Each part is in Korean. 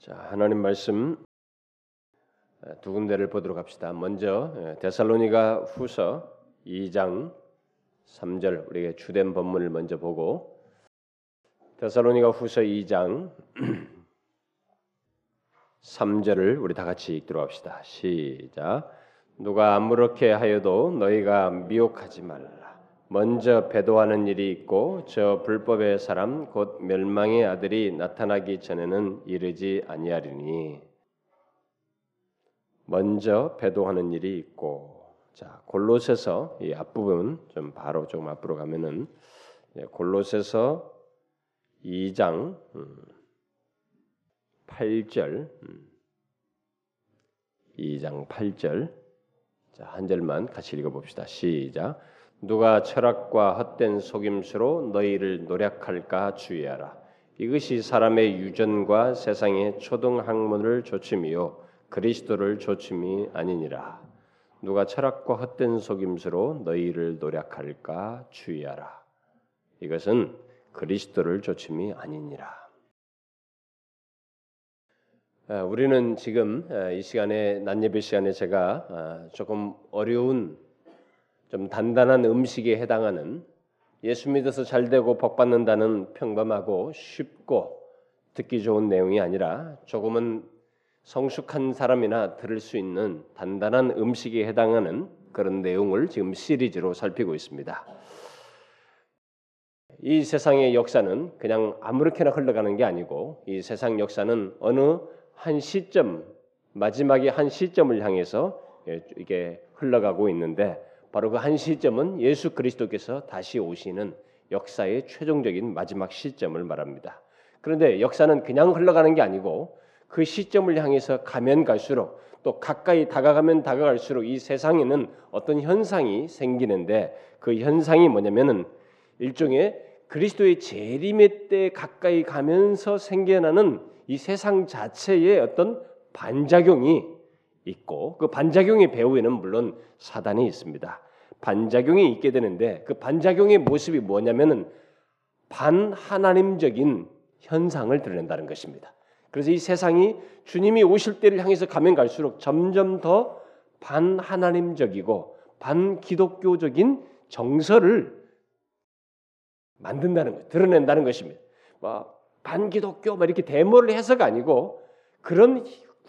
자, 하나님 말씀 두 군데를 보도록 합시다. 먼저 데살로니가 후서 2장 3절 우리가 주된 본문을 먼저 보고 데살로니가 후서 2장 3절을 우리 다 같이 읽도록 합시다. 시작. 누가 아무렇게 하여도 너희가 미혹하지 말라. 먼저 배도하는 일이 있고 저 불법의 사람 곧 멸망의 아들이 나타나기 전에는 이르지 아니하리니 먼저 배도하는 일이 있고 자 골로새서 이 앞부분 좀 바로 좀 앞으로 가면은 골로새서 2장 8절 2장 8절 자, 한 절만 같이 읽어 봅시다. 시작. 누가 철학과 헛된 속임수로 너희를 노력할까 주의하라. 이것이 사람의 유전과 세상의 초등 학문을 조침이요 그리스도를 조침이 아니니라. 누가 철학과 헛된 속임수로 너희를 노력할까 주의하라. 이것은 그리스도를 조침이 아니니라. 아, 우리는 지금 아, 이 시간에 난예배 시간에 제가 아, 조금 어려운 좀 단단한 음식에 해당하는 예수 믿어서 잘 되고 복 받는다는 평범하고 쉽고 듣기 좋은 내용이 아니라 조금은 성숙한 사람이나 들을 수 있는 단단한 음식에 해당하는 그런 내용을 지금 시리즈로 살피고 있습니다. 이 세상의 역사는 그냥 아무렇게나 흘러가는 게 아니고 이 세상 역사는 어느 한 시점 마지막에 한 시점을 향해서 이게 흘러가고 있는데 바로 그 한 시점은 예수 그리스도께서 다시 오시는 역사의 최종적인 마지막 시점을 말합니다. 그런데 역사는 그냥 흘러가는 게 아니고 그 시점을 향해서 가면 갈수록 또 가까이 다가가면 다가갈수록 이 세상에는 어떤 현상이 생기는데 그 현상이 뭐냐면은 일종의 그리스도의 재림의 때 가까이 가면서 생겨나는 이 세상 자체의 어떤 반작용이 있고 그 반작용의 배후에는 물론 사단이 있습니다. 반작용이 있게 되는데 그 반작용의 모습이 뭐냐면은 반 하나님적인 현상을 드러낸다는 것입니다. 그래서 이 세상이 주님이 오실 때를 향해서 가면 갈수록 점점 더 반 하나님적이고 반 기독교적인 정서를 만든다는 것, 드러낸다는 것입니다. 뭐 반기독교 막 이렇게 데모를 해서가 아니고 그런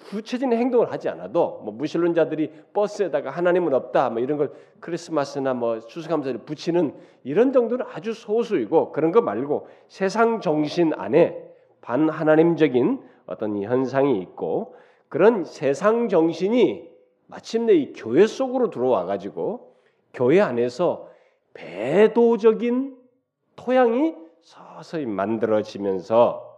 구체적인 행동을 하지 않아도 뭐 무신론자들이 버스에다가 하나님은 없다 뭐 이런 걸 크리스마스나 뭐 추수감사를 붙이는 이런 정도는 아주 소수이고 그런 거 말고 세상 정신 안에 반하나님적인 어떤 현상이 있고 그런 세상 정신이 마침내 이 교회 속으로 들어와 가지고 교회 안에서 배도적인 토양이 서서히 만들어지면서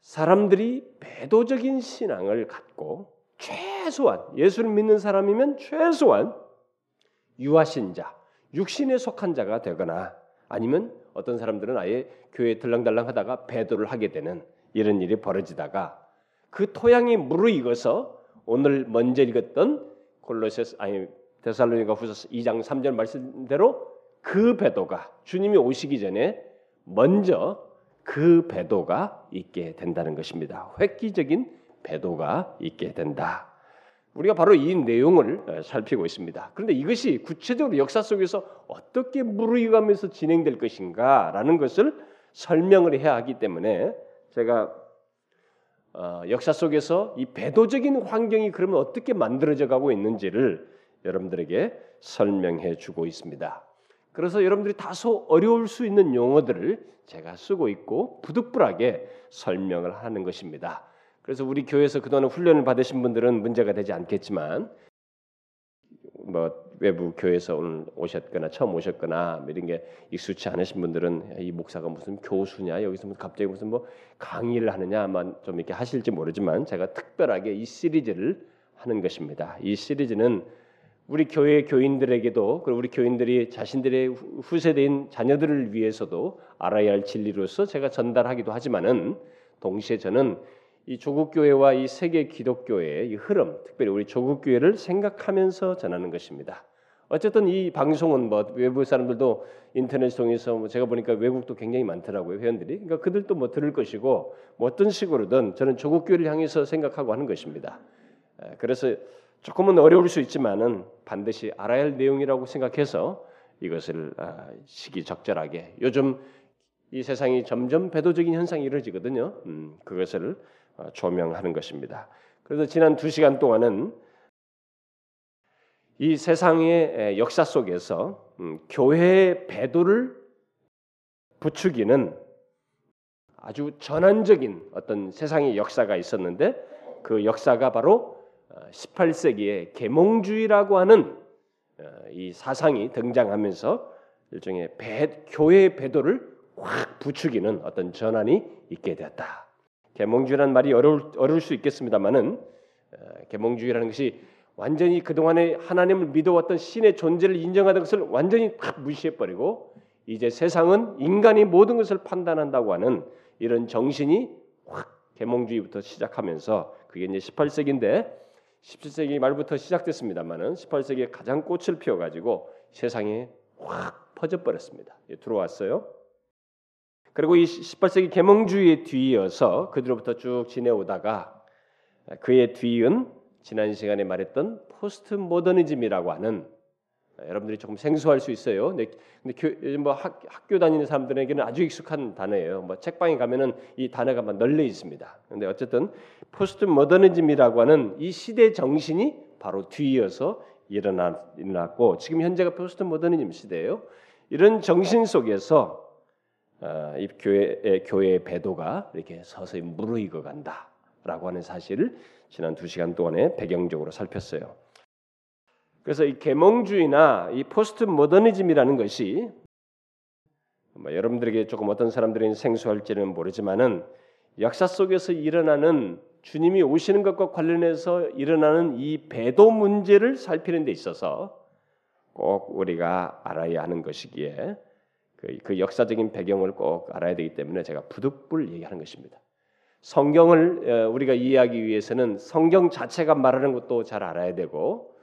사람들이 배도적인 신앙을 갖고 최소한 예수를 믿는 사람이면 최소한 유아신자, 육신에 속한 자가 되거나 아니면 어떤 사람들은 아예 교회에 들랑달랑 하다가 배도를 하게 되는 이런 일이 벌어지다가 그 토양이 무르익어서 오늘 먼저 읽었던 골로새스 아니 데살로니가 후서 2장 3절 말씀대로 그 배도가 주님이 오시기 전에 먼저 그 배도가 있게 된다는 것입니다. 획기적인 배도가 있게 된다. 우리가 바로 이 내용을 어, 살피고 있습니다. 그런데 이것이 구체적으로 역사 속에서 어떻게 무르익어가면서 진행될 것인가라는 것을 설명을 해야 하기 때문에 제가 어, 역사 속에서 이 배도적인 환경이 그러면 어떻게 만들어져 가고 있는지를 여러분들에게 설명해 주고 있습니다. 그래서 여러분들이 다소 어려울 수 있는 용어들을 제가 쓰고 있고 부득불하게 설명을 하는 것입니다. 그래서 우리 교회에서 그동안 훈련을 받으신 분들은 문제가 되지 않겠지만 뭐 외부 교회에서 오늘 오셨거나 처음 오셨거나 뭐 이런 게 익숙치 않으신 분들은 이 목사가 무슨 교수냐 여기서 갑자기 무슨 뭐 강의를 하느냐만 좀 이렇게 하실지 모르지만 제가 특별하게 이 시리즈를 하는 것입니다. 이 시리즈는 우리 교회 교인들에게도 그리고 우리 교인들이 자신들의 후세대인 자녀들을 위해서도 알아야 할 진리로서 제가 전달하기도 하지만은 동시에 저는 이 조국 교회와 이 세계 기독교회의 이 흐름, 특별히 우리 조국 교회를 생각하면서 전하는 것입니다. 어쨌든 이 방송은 뭐 외부 사람들도 인터넷 통해서 뭐 제가 보니까 외국도 굉장히 많더라고요 회원들이. 그러니까 그들도 뭐 들을 것이고 뭐 어떤 식으로든 저는 조국 교회를 향해서 생각하고 하는 것입니다. 그래서 조금은 어려울 수 있지만은 반드시 알아야 할 내용이라고 생각해서 이것을 아, 시기적절하게 요즘 이 세상이 점점 배도적인 현상이 이루어지거든요. 음, 그것을 어, 조명하는 것입니다. 그래서 지난 두 시간 동안은 이 세상의 역사 속에서 음, 교회의 배도를 부추기는 아주 전환적인 어떤 세상의 역사가 있었는데 그 역사가 바로 18세기에 어, 계몽주의라고 하는 어, 이 사상이 등장하면서 일종의 배, 교회의 배도를 확 부추기는 어떤 전환이 있게 되었다. 계몽주의라는 말이 어려울, 어려울 수 있겠습니다만은 계몽주의라는 것이 완전히 그동안에 하나님을 믿어왔던 신의 존재를 인정하던 것을 완전히 탁 무시해버리고 이제 세상은 인간이 모든 것을 판단한다고 하는 이런 정신이 확 계몽주의부터 시작하면서 그게 이제 18세기인데 17세기 말부터 시작됐습니다만은 18세기에 가장 꽃을 피워 가지고 세상에 확 퍼져 버렸습니다. 들어왔어요. 그리고 이 18세기 계몽주의에 뒤이어서 그들로부터 쭉 지내오다가 그의 뒤은 지난 시간에 말했던 포스트 모더니즘이라고 하는 여러분들이 조금 생소할 수 있어요. 근데, 요즘 뭐 학, 학교 다니는 사람들에게는 아주 익숙한 단어예요. 뭐 책방에 가면은 이 단어가 막 널려 있습니다. 근데 어쨌든 포스트 모더니즘이라고 하는 이 시대 정신이 바로 뒤이어서 일어났고 지금 현재가 포스트 모더니즘 시대예요. 이런 정신 속에서 어, 이 교회 교회의 배도가 이렇게 서서히 무르익어 간다라고 하는 사실을 지난 두 시간 동안에 배경적으로 살폈어요. 그래서 이 계몽주의나 이 포스트 모더니즘이라는 것이 뭐 여러분들에게 조금 어떤 사람들이 생소할지는 모르지만은 역사 속에서 일어나는 주님이 오시는 것과 관련해서 일어나는 이 배도 문제를 살피는 데 있어서 꼭 우리가 알아야 하는 것이기에 그, 그 역사적인 배경을 꼭 알아야 되기 때문에 제가 부득불 얘기하는 것입니다. 성경을 어, 우리가 이해하기 위해서는 성경 자체가 말하는 것도 잘 알아야 되고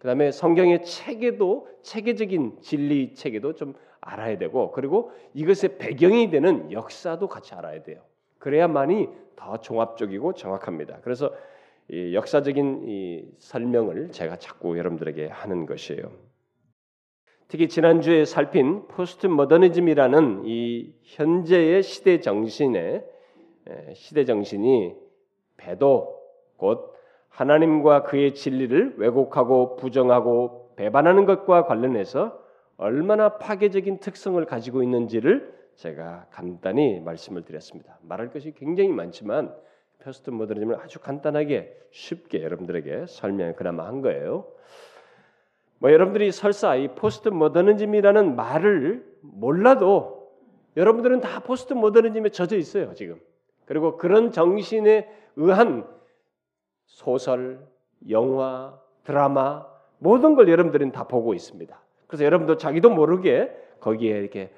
그다음에 성경의 체계도 체계적인 진리 체계도 좀 알아야 되고 그리고 이것의 배경이 되는 역사도 같이 알아야 돼요. 그래야만이 더 종합적이고 정확합니다. 그래서 이 역사적인 이 설명을 제가 자꾸 여러분들에게 하는 것이에요. 특히 지난주에 살핀 포스트 모더니즘이라는 이 현재의 시대 정신의 시대 정신이 배도 곧 하나님과 그의 진리를 왜곡하고 부정하고 배반하는 것과 관련해서 얼마나 파괴적인 특성을 가지고 있는지를 제가 간단히 말씀을 드렸습니다. 말할 것이 굉장히 많지만 포스트 모더니즘을 아주 간단하게 쉽게 여러분들에게 설명 그나마 한 거예요. 뭐 여러분들이 설사 이 포스트 모더니즘이라는 말을 몰라도 여러분들은 다 포스트 모더니즘에 젖어 있어요 지금. 그리고 그런 정신에 의한 소설, 영화, 드라마 모든 걸 여러분들은 다 보고 있습니다. 그래서 여러분도 자기도 모르게 거기에 이렇게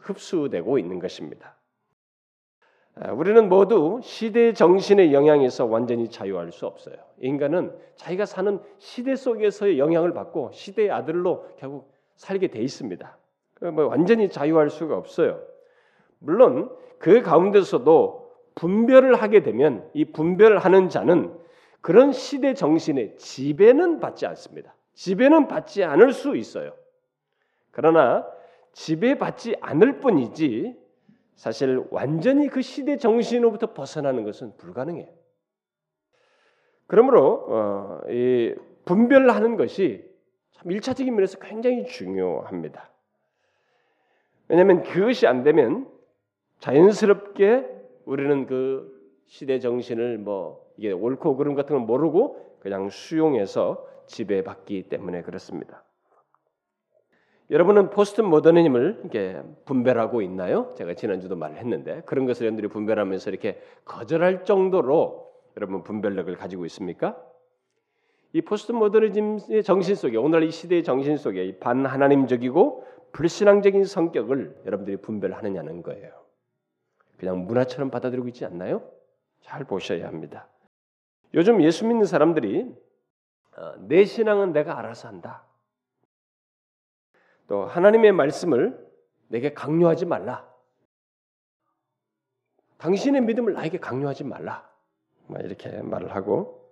흡수되고 있는 것입니다. 아, 우리는 모두 시대 정신의 영향에서 완전히 자유할 수 없어요. 인간은 자기가 사는 시대 속에서의 영향을 받고 시대의 아들로 결국 살게 돼 있습니다. 뭐 완전히 자유할 수가 없어요. 물론 그 가운데서도 분별을 하게 되면 이 분별하는 자는 그런 시대 정신의 지배는 받지 않습니다. 지배는 받지 않을 수 있어요. 그러나 지배받지 않을 뿐이지 사실 완전히 그 시대 정신으로부터 벗어나는 것은 불가능해요. 그러므로 어, 이 분별하는 것이 참 일차적인 면에서 굉장히 중요합니다. 왜냐하면 그것이 안 되면 자연스럽게 우리는 그 시대 정신을 뭐 이게 옳고 그름 같은 걸 모르고 그냥 수용해서 지배받기 때문에 그렇습니다. 여러분은 포스트 모더니즘을 이렇게 분별하고 있나요? 제가 지난주도 말을 했는데 그런 것을 여러분들이 분별하면서 이렇게 거절할 정도로 여러분 분별력을 가지고 있습니까? 이 포스트 모더니즘의 정신 속에 오늘 이 시대의 정신 속에 이 반하나님적이고 불신앙적인 성격을 여러분들이 분별하느냐는 거예요. 그냥 문화처럼 받아들이고 있지 않나요? 잘 보셔야 합니다. 요즘 예수 믿는 사람들이 어, 내 신앙은 내가 알아서 한다. 또 하나님의 말씀을 내게 강요하지 말라. 당신의 믿음을 나에게 강요하지 말라. 이렇게 말을 하고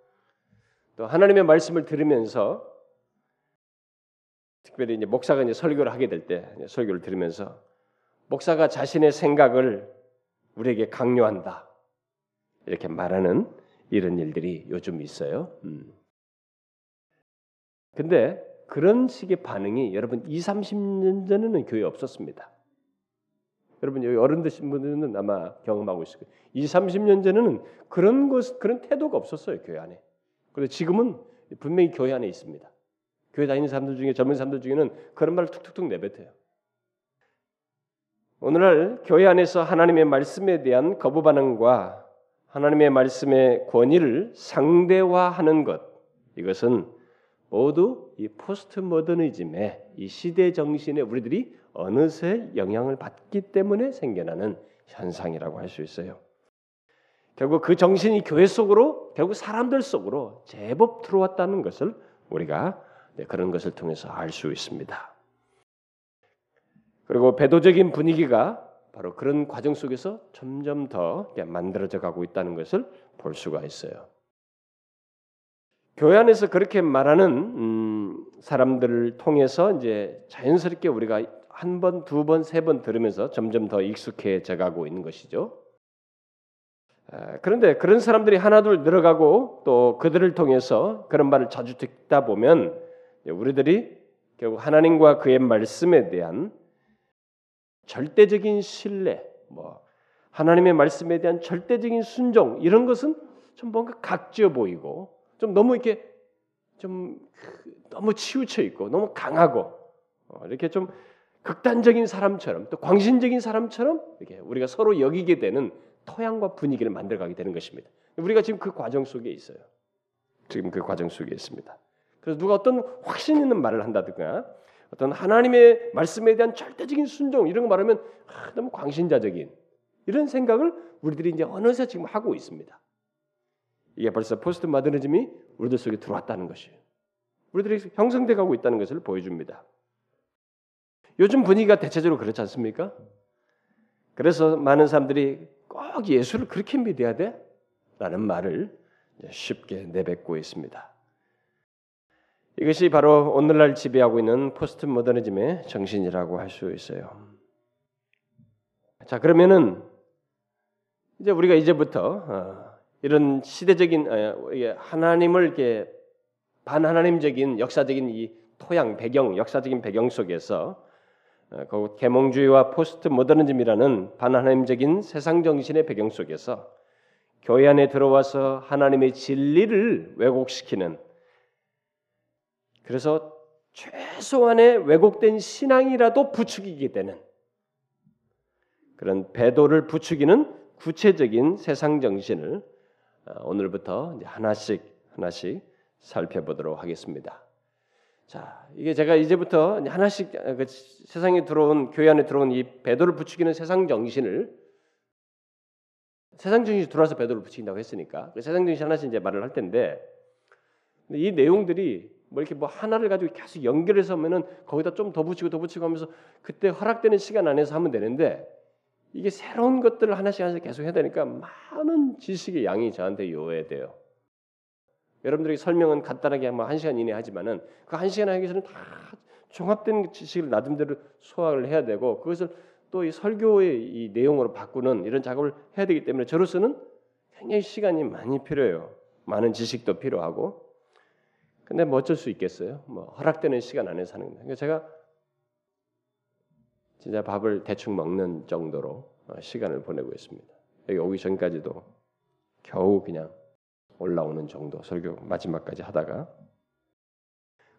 또 하나님의 말씀을 들으면서 특별히 이제 목사가 이제 설교를 하게 될 때 설교를 들으면서 목사가 자신의 생각을 우리에게 강요한다 이렇게 말하는 이런 일들이 요즘 있어요. 음. 근데 그런 식의 반응이 여러분 2, 30년 전에는 교회 없었습니다. 여러분 여기 어른 되신 분들은 아마 경험하고 있을 거예요. 2, 30년 전에는 그런 것 그런 태도가 없었어요 교회 안에. 그런데 지금은 분명히 교회 안에 있습니다. 교회 다니는 사람들 중에 젊은 사람들 중에는 그런 말을 툭툭툭 내뱉어요. 오늘날 교회 안에서 하나님의 말씀에 대한 거부 반응과 하나님의 말씀의 권위를 상대화하는 것 이것은 모두 이 포스트 모더니즘의 이 시대 정신에 우리들이 어느새 영향을 받기 때문에 생겨나는 현상이라고 할 수 있어요. 결국 그 정신이 교회 속으로 결국 사람들 속으로 제법 들어왔다는 것을 우리가 그런 것을 통해서 알 수 있습니다. 그리고 배도적인 분위기가 바로 그런 과정 속에서 점점 더 만들어져 가고 있다는 것을 볼 수가 있어요. 교회 안에서 그렇게 말하는 음, 사람들을 통해서 이제 자연스럽게 우리가 한 번, 두 번, 세 번 들으면서 점점 더 익숙해져 가고 있는 것이죠. 그런데 그런 사람들이 하나둘 늘어가고 또 그들을 통해서 그런 말을 자주 듣다 보면 우리들이 결국 하나님과 그의 말씀에 대한 절대적인 신뢰, 뭐 하나님의 말씀에 대한 절대적인 순종 이런 것은 좀 뭔가 각져 보이고 좀 너무 이렇게 좀 너무 치우쳐 있고 너무 강하고 어, 이렇게 좀 극단적인 사람처럼 또 광신적인 사람처럼 이렇게 우리가 서로 여기게 되는 토양과 분위기를 만들어가게 되는 것입니다. 우리가 지금 그 과정 속에 있어요. 지금 그 과정 속에 있습니다. 그래서 누가 어떤 확신 있는 말을 한다든가 어떤 하나님의 말씀에 대한 절대적인 순종 이런 거 말하면 아, 너무 광신자적인 이런 생각을 우리들이 이제 어느새 지금 하고 있습니다. 이게 벌써 포스트 마더니즘이 우리들 속에 들어왔다는 것이에요. 우리들이 형성돼 가고 있다는 것을 보여줍니다. 요즘 분위기가 대체적으로 그렇지 않습니까? 그래서 많은 사람들이 꼭 예수를 그렇게 믿어야 돼? 라는 말을 쉽게 내뱉고 있습니다. 이것이 바로 오늘날 지배하고 있는 포스트 모더니즘의 정신이라고 할 수 있어요. 자, 그러면은 이제 우리가 이제부터 어, 이런 시대적인 어, 하나님을 이렇게 반하나님적인 역사적인 이 토양 배경 역사적인 배경 속에서 어, 그 계몽주의와 포스트 모더니즘이라는 반하나님적인 세상 정신의 배경 속에서 교회 안에 들어와서 하나님의 진리를 왜곡시키는 그래서 최소한의 왜곡된 신앙이라도 부추기게 되는 그런 배도를 부추기는 구체적인 세상 정신을 어, 오늘부터 하나씩 하나씩 살펴보도록 하겠습니다. 자, 이게 제가 이제부터 하나씩 그 세상에 들어온 교회 안에 들어온 이 배도를 부추기는 세상 정신을 세상 정신이 들어와서 배도를 부추긴다고 했으니까 그 세상 정신 하나씩 이제 말을 할 텐데 이 내용들이 뭐 이렇게 뭐 하나를 가지고 계속 연결해서 하면은 거기다 좀 더 붙이고 더 붙이고 하면서 그때 허락되는 시간 안에서 하면 되는데 이게 새로운 것들을 하나씩 하나씩 계속 해야 되니까 많은 지식의 양이 저한테 요해돼요. 여러분들에게 설명은 간단하게 뭐한 시간 이내 하지만은 그 한 시간 하기 위해서는 다 종합된 지식을 나름대로 소화를 해야 되고 그것을 또 이 설교의 이 내용으로 바꾸는 이런 작업을 해야 되기 때문에 저로서는 굉장히 시간이 많이 필요해요. 많은 지식도 필요하고. 근데 뭐 어쩔 수 있겠어요? 뭐 허락되는 시간 안에서 하는 거예요. 그러니까 제가 진짜 밥을 대충 먹는 정도로 어, 시간을 보내고 있습니다. 여기 오기 전까지도 겨우 그냥 올라오는 정도 설교 마지막까지 하다가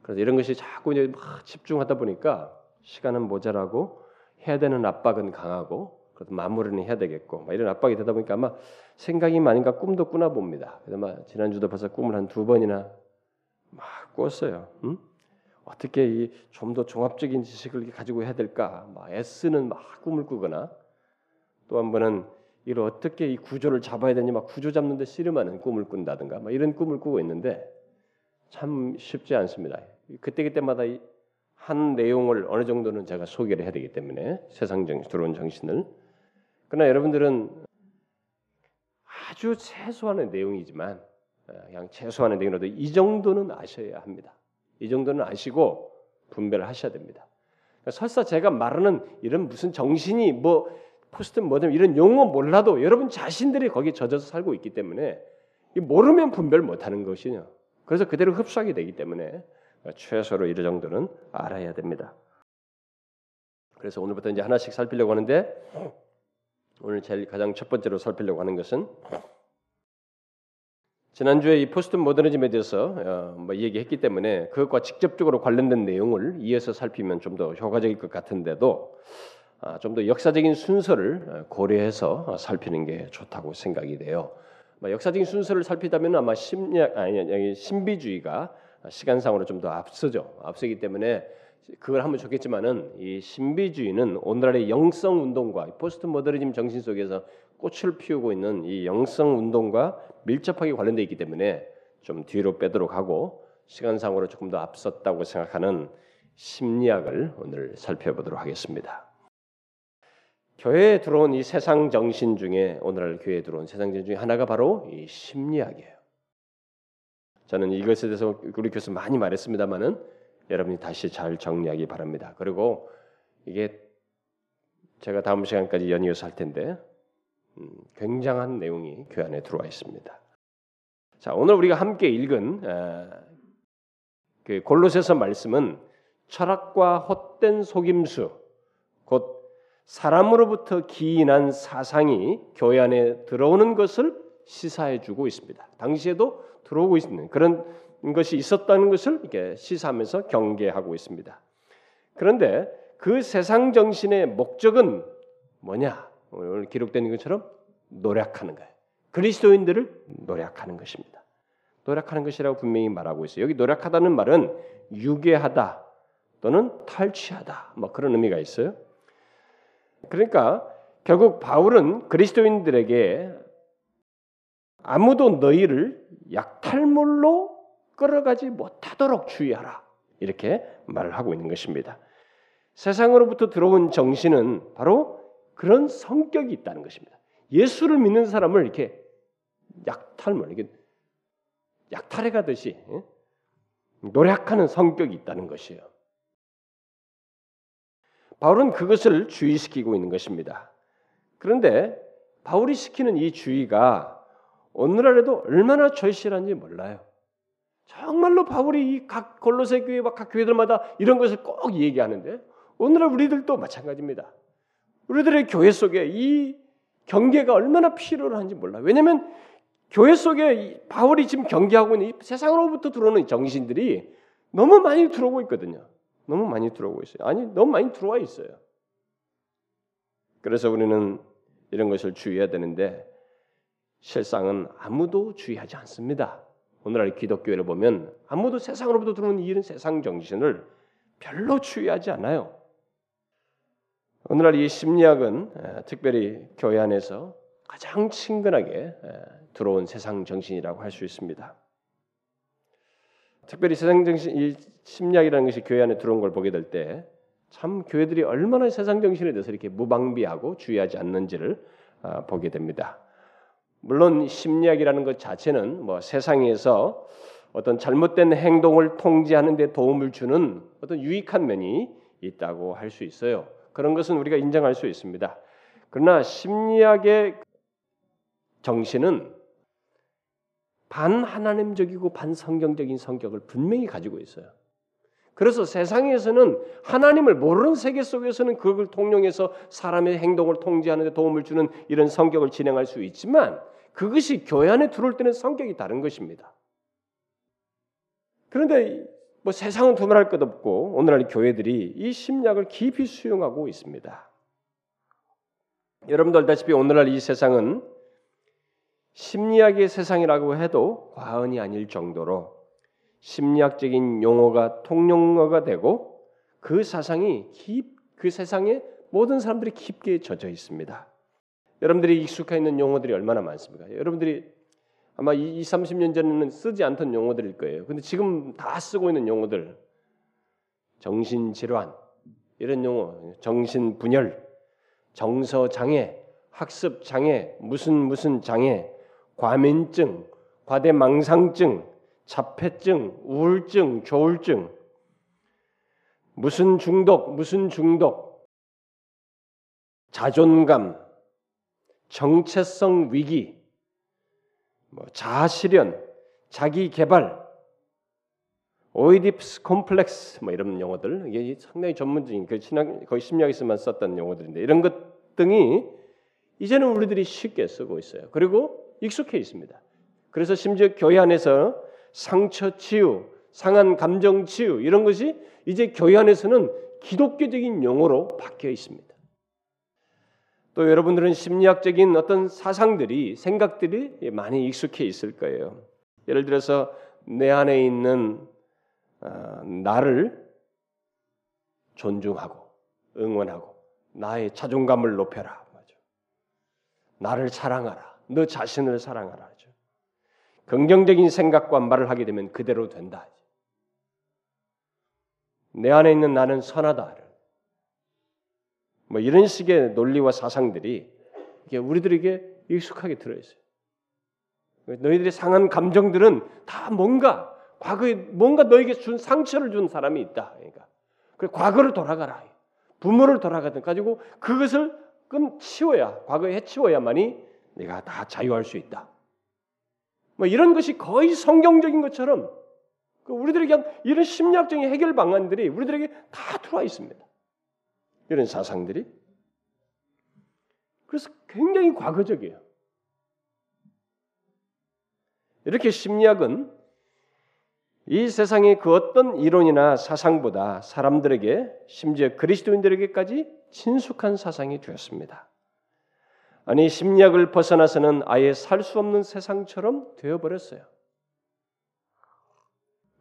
그래서 이런 것이 자꾸 이제 막 집중하다 보니까 시간은 모자라고 해야 되는 압박은 강하고 그래도 마무리는 해야 되겠고 이런 압박이 되다 보니까 아마 생각이 많으니까 꿈도 꾸나 봅니다. 그래서 막 지난주도 벌써 꿈을 한 두 번이나 막 꿨어요. 응? 어떻게 이좀더 종합적인 지식을 가지고 해야 될까? 막 애쓰는 막 꿈을 꾸거나 또 한 번은 이걸 어떻게 이 구조를 잡아야 되냐 막 구조 잡는데 씨름하는 꿈을 꾼다든가 막 이런 꿈을 꾸고 있는데 참 쉽지 않습니다. 그때 그때마다 한 내용을 어느 정도는 제가 소개를 해야 되기 때문에 세상 정신 들어온 정신을 그러나 여러분들은 아주 최소한의 내용이지만 어, 그냥 최소한의 내용이라도 이 정도는 아셔야 합니다. 이 정도는 아시고 분별을 하셔야 됩니다. 그러니까 설사 제가 말하는 이런 무슨 정신이 뭐 포스트 모델 이런 용어 몰라도 여러분 자신들이 거기에 젖어서 살고 있기 때문에 모르면 분별 못하는 것이냐. 그래서 그대로 흡수하게 되기 때문에 최소로 이 정도는 알아야 됩니다. 그래서 오늘부터 이제 하나씩 살피려고 하는데 오늘 제일 가장 첫 번째로 살피려고 하는 것은 지난주에 이 포스트 모더니즘에 대해서 어, 뭐 얘기했기 때문에 그것과 직접적으로 관련된 내용을 이어서 살피면 좀 더 효과적일 것 같은데도 아, 좀더 역사적인 순서를 어, 고려해서 살피는 게 좋다고 생각이 돼요. 뭐 역사적인 순서를 살핀다면 아마 심리학 아니 신비주의가 시간상으로 좀 더 앞서죠. 앞서기 때문에 그걸 하면 좋겠지만은 이 신비주의는 오늘날의 영성 운동과 포스트 모더니즘 정신 속에서 꽃을 피우고 있는 이 영성 운동과 밀접하게 관련되어 있기 때문에 좀 뒤로 빼도록 하고 시간상으로 조금 더 앞섰다고 생각하는 심리학을 오늘 살펴보도록 하겠습니다. 교회에 들어온 이 세상 정신 중에 오늘날 교회에 들어온 세상 정신 중에 하나가 바로 이 심리학이에요. 저는 이것에 대해서 우리 교수 많이 말했습니다만은 여러분이 다시 잘 정리하기 바랍니다. 그리고 이게 제가 다음 시간까지 연이어서 할 텐데 음, 굉장한 내용이 교회 안에 들어와 있습니다. 자, 오늘 우리가 함께 읽은 에, 그 골로새서 말씀은 철학과 헛된 속임수, 곧 사람으로부터 기인한 사상이 교회 안에 들어오는 것을 시사해 주고 있습니다. 당시에도 들어오고 있는 그런 것이 있었다는 것을 이렇게 시사하면서 경계하고 있습니다. 그런데 그 세상 정신의 목적은 뭐냐? 오늘 기록된 것처럼 노력하는 거예요. 그리스도인들을 노력하는 것입니다. 노력하는 것이라고 분명히 말하고 있어요. 여기 노력하다는 말은 유괴하다 또는 탈취하다 뭐 그런 의미가 있어요. 그러니까 결국 바울은 그리스도인들에게 아무도 너희를 약탈물로 끌어가지 못하도록 주의하라. 이렇게 말을 하고 있는 것입니다. 세상으로부터 들어온 정신은 바로 그런 성격이 있다는 것입니다. 예수를 믿는 사람을 이렇게 약탈물, 이게 약탈해 가듯이 노력하는 성격이 있다는 것이에요. 바울은 그것을 주의시키고 있는 것입니다. 그런데 바울이 시키는 이 주의가 오늘날에도 얼마나 절실한지 몰라요. 정말로 바울이 이 각 골로새 교회와 각 교회들마다 이런 것을 꼭 얘기하는데 오늘날 우리들도 마찬가지입니다. 우리들의 교회 속에 이 경계가 얼마나 필요한지 몰라. 왜냐하면 교회 속에 바울이 지금 경계하고 있는 이 세상으로부터 들어오는 정신들이 너무 많이 들어오고 있거든요. 너무 많이 들어오고 있어요. 아니, 너무 많이 들어와 있어요. 그래서 우리는 이런 것을 주의해야 되는데 실상은 아무도 주의하지 않습니다. 오늘날 기독교를 보면 아무도 세상으로부터 들어오는 이런 세상 정신을 별로 주의하지 않아요. 오늘날 이 심리학은 특별히 교회 안에서 가장 친근하게 들어온 세상 정신이라고 할 수 있습니다. 특별히 세상 정신 이 심리학이라는 것이 교회 안에 들어온 걸 보게 될 때 참 교회들이 얼마나 세상 정신에 대해서 이렇게 무방비하고 주의하지 않는지를 아, 보게 됩니다. 물론 심리학이라는 것 자체는 뭐 세상에서 어떤 잘못된 행동을 통제하는 데 도움을 주는 어떤 유익한 면이 있다고 할 수 있어요. 그런 것은 우리가 인정할 수 있습니다. 그러나 심리학의 정신은 반하나님적이고 반성경적인 성격을 분명히 가지고 있어요. 그래서 세상에서는 하나님을 모르는 세계 속에서는 그걸 통용해서 사람의 행동을 통제하는 데 도움을 주는 이런 성격을 진행할 수 있지만 그것이 교회 안에 들어올 때는 성격이 다른 것입니다. 그런데 뭐 세상은 두말할 것 없고 오늘날 교회들이 이 심리학을 깊이 수용하고 있습니다. 여러분도 알다시피 오늘날 이 세상은 심리학의 세상이라고 해도 과언이 아닐 정도로 심리학적인 용어가 통용어가 되고 그 사상이 깊, 그 세상에 모든 사람들이 깊게 젖어 있습니다. 여러분들이 익숙해 있는 용어들이 얼마나 많습니까? 여러분들이 아마 20, 30년 전에는 쓰지 않던 용어들일 거예요. 근데 지금 다 쓰고 있는 용어들. 정신질환. 이런 용어, 정신분열, 정서장애, 학습장애, 무슨 무슨 장애, 과민증, 과대망상증, 자폐증, 우울증, 조울증, 무슨 중독, 무슨 중독, 자존감, 정체성 위기, 뭐 자아 실현, 자기 개발, 오이디프스 콤플렉스 뭐 이런 용어들 이게 상당히 전문적인 그 신학 거의 심리학에서만 썼던 용어들인데 이런 것 등이 이제는 우리들이 쉽게 쓰고 있어요. 그리고 익숙해 있습니다. 그래서 심지어 교회 안에서 상처 치유, 상한 감정 치유 이런 것이 이제 교회 안에서는 기독교적인 용어로 바뀌어 있습니다. 또 여러분들은 심리학적인 어떤 사상들이 생각들이 많이 익숙해 있을 거예요. 예를 들어서 내 안에 있는 어, 나를 존중하고 응원하고 나의 자존감을 높여라. 맞아. 나를 사랑하라. 너 자신을 사랑하라. 하죠. 긍정적인 생각과 말을 하게 되면 그대로 된다. 내 안에 있는 나는 선하다. 뭐 이런 식의 논리와 사상들이 우리들에게 익숙하게 들어 있어요. 너희들의 상한 감정들은 다 뭔가 과거에 뭔가 너에게 준 상처를 준 사람이 있다. 그러니까 그 과거를 돌아가라. 부모를 돌아가든 가지고 그것을 끈 치워야 과거에 해치워야만이 내가 다 자유할 수 있다. 뭐 이런 것이 거의 성경적인 것처럼 그 우리들에게 이런 심리학적인 해결 방안들이 우리들에게 다 들어와 있습니다. 이런 사상들이 그래서 굉장히 과거적이에요. 이렇게 심리학은 이 세상의 그 어떤 이론이나 사상보다 사람들에게 심지어 그리스도인들에게까지 친숙한 사상이 되었습니다. 아니 심리학을 벗어나서는 아예 살 수 없는 세상처럼 되어버렸어요.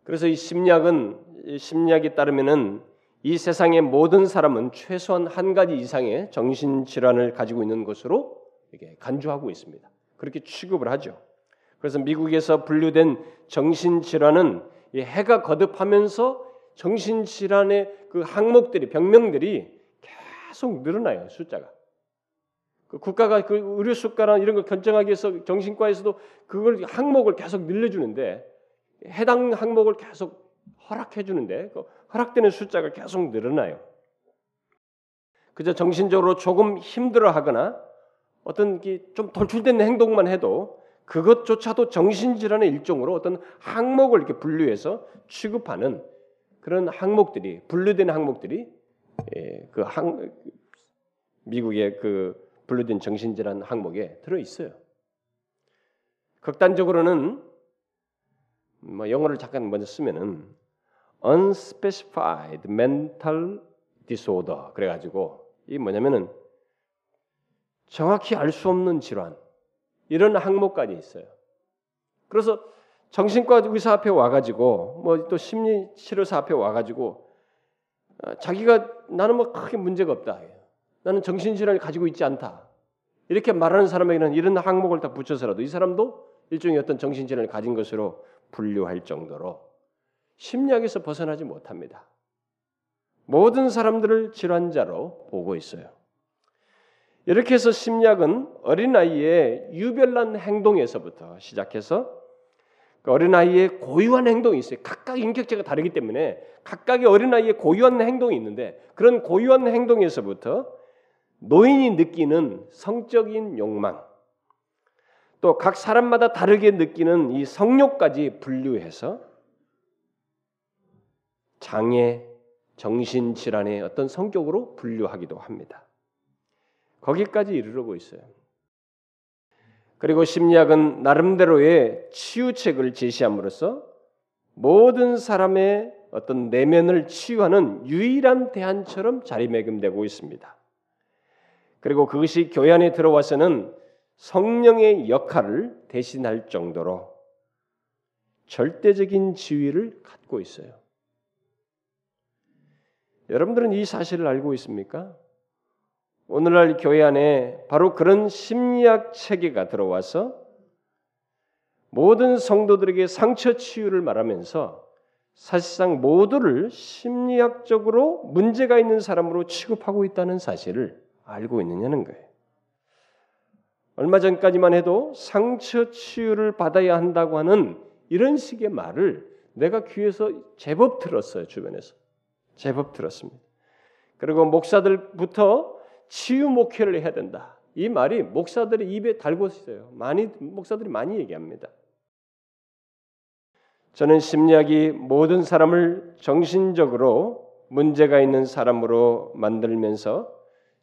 그래서 이 심리학은 이 심리학에 따르면은 이 세상의 모든 사람은 최소한 한 가지 이상의 정신 질환을 가지고 있는 것으로 간주하고 있습니다. 그렇게 취급을 하죠. 그래서 미국에서 분류된 정신 질환은 해가 거듭하면서 정신 질환의 그 항목들이 병명들이 계속 늘어나요 숫자가. 그 국가가 그 의료 수가나 이런 걸 결정하기 위해서 정신과에서도 그걸 항목을 계속 늘려주는데 해당 항목을 계속 허락해 주는데 그 허락되는 숫자가 계속 늘어나요. 그저 정신적으로 조금 힘들어하거나 어떤 좀 돌출된 행동만 해도 그것조차도 정신질환의 일종으로 어떤 항목을 이렇게 분류해서 취급하는 그런 항목들이 분류된 항목들이 예, 그 항, 미국의 그 분류된 정신질환 항목에 들어 있어요. 극단적으로는 뭐 영어를 잠깐 먼저 쓰면은 unspecified mental disorder 그래가지고 이 뭐냐면은 정확히 알 수 없는 질환 이런 항목까지 있어요. 그래서 정신과 의사 앞에 와가지고 뭐 또 심리 치료사 앞에 와가지고 어, 자기가 나는 뭐 크게 문제가 없다. 나는 정신질환을 가지고 있지 않다. 이렇게 말하는 사람에게는 이런 항목을 다 붙여서라도 이 사람도 일종의 어떤 정신질환을 가진 것으로 분류할 정도로 심리학에서 벗어나지 못합니다. 모든 사람들을 질환자로 보고 있어요. 이렇게 해서 심리학은 어린아이의 유별난 행동에서부터 시작해서 그 어린아이의 고유한 행동이 있어요. 각각 인격체가 다르기 때문에 각각의 어린아이의 고유한 행동이 있는데 그런 고유한 행동에서부터 노인이 느끼는 성적인 욕망, 또 각 사람마다 다르게 느끼는 이 성욕까지 분류해서 장애, 정신 질환의 어떤 성격으로 분류하기도 합니다. 거기까지 이르르고 있어요. 그리고 심리학은 나름대로의 치유책을 제시함으로써 모든 사람의 어떤 내면을 치유하는 유일한 대안처럼 자리매김되고 있습니다. 그리고 그것이 교회 안에 들어와서는 성령의 역할을 대신할 정도로 절대적인 지위를 갖고 있어요. 여러분들은 이 사실을 알고 있습니까? 오늘날 교회 안에 바로 그런 심리학 체계가 들어와서 모든 성도들에게 상처 치유를 말하면서 사실상 모두를 심리학적으로 문제가 있는 사람으로 취급하고 있다는 사실을 알고 있느냐는 거예요. 얼마 전까지만 해도 상처 치유를 받아야 한다고 하는 이런 식의 말을 내가 귀에서 제법 들었어요 주변에서 제법 들었습니다. 그리고 목사들부터 치유 목회를 해야 된다. 이 말이 목사들의 입에 달고 있어요. 많이 목사들이 많이 얘기합니다. 저는 심리학이 모든 사람을 정신적으로 문제가 있는 사람으로 만들면서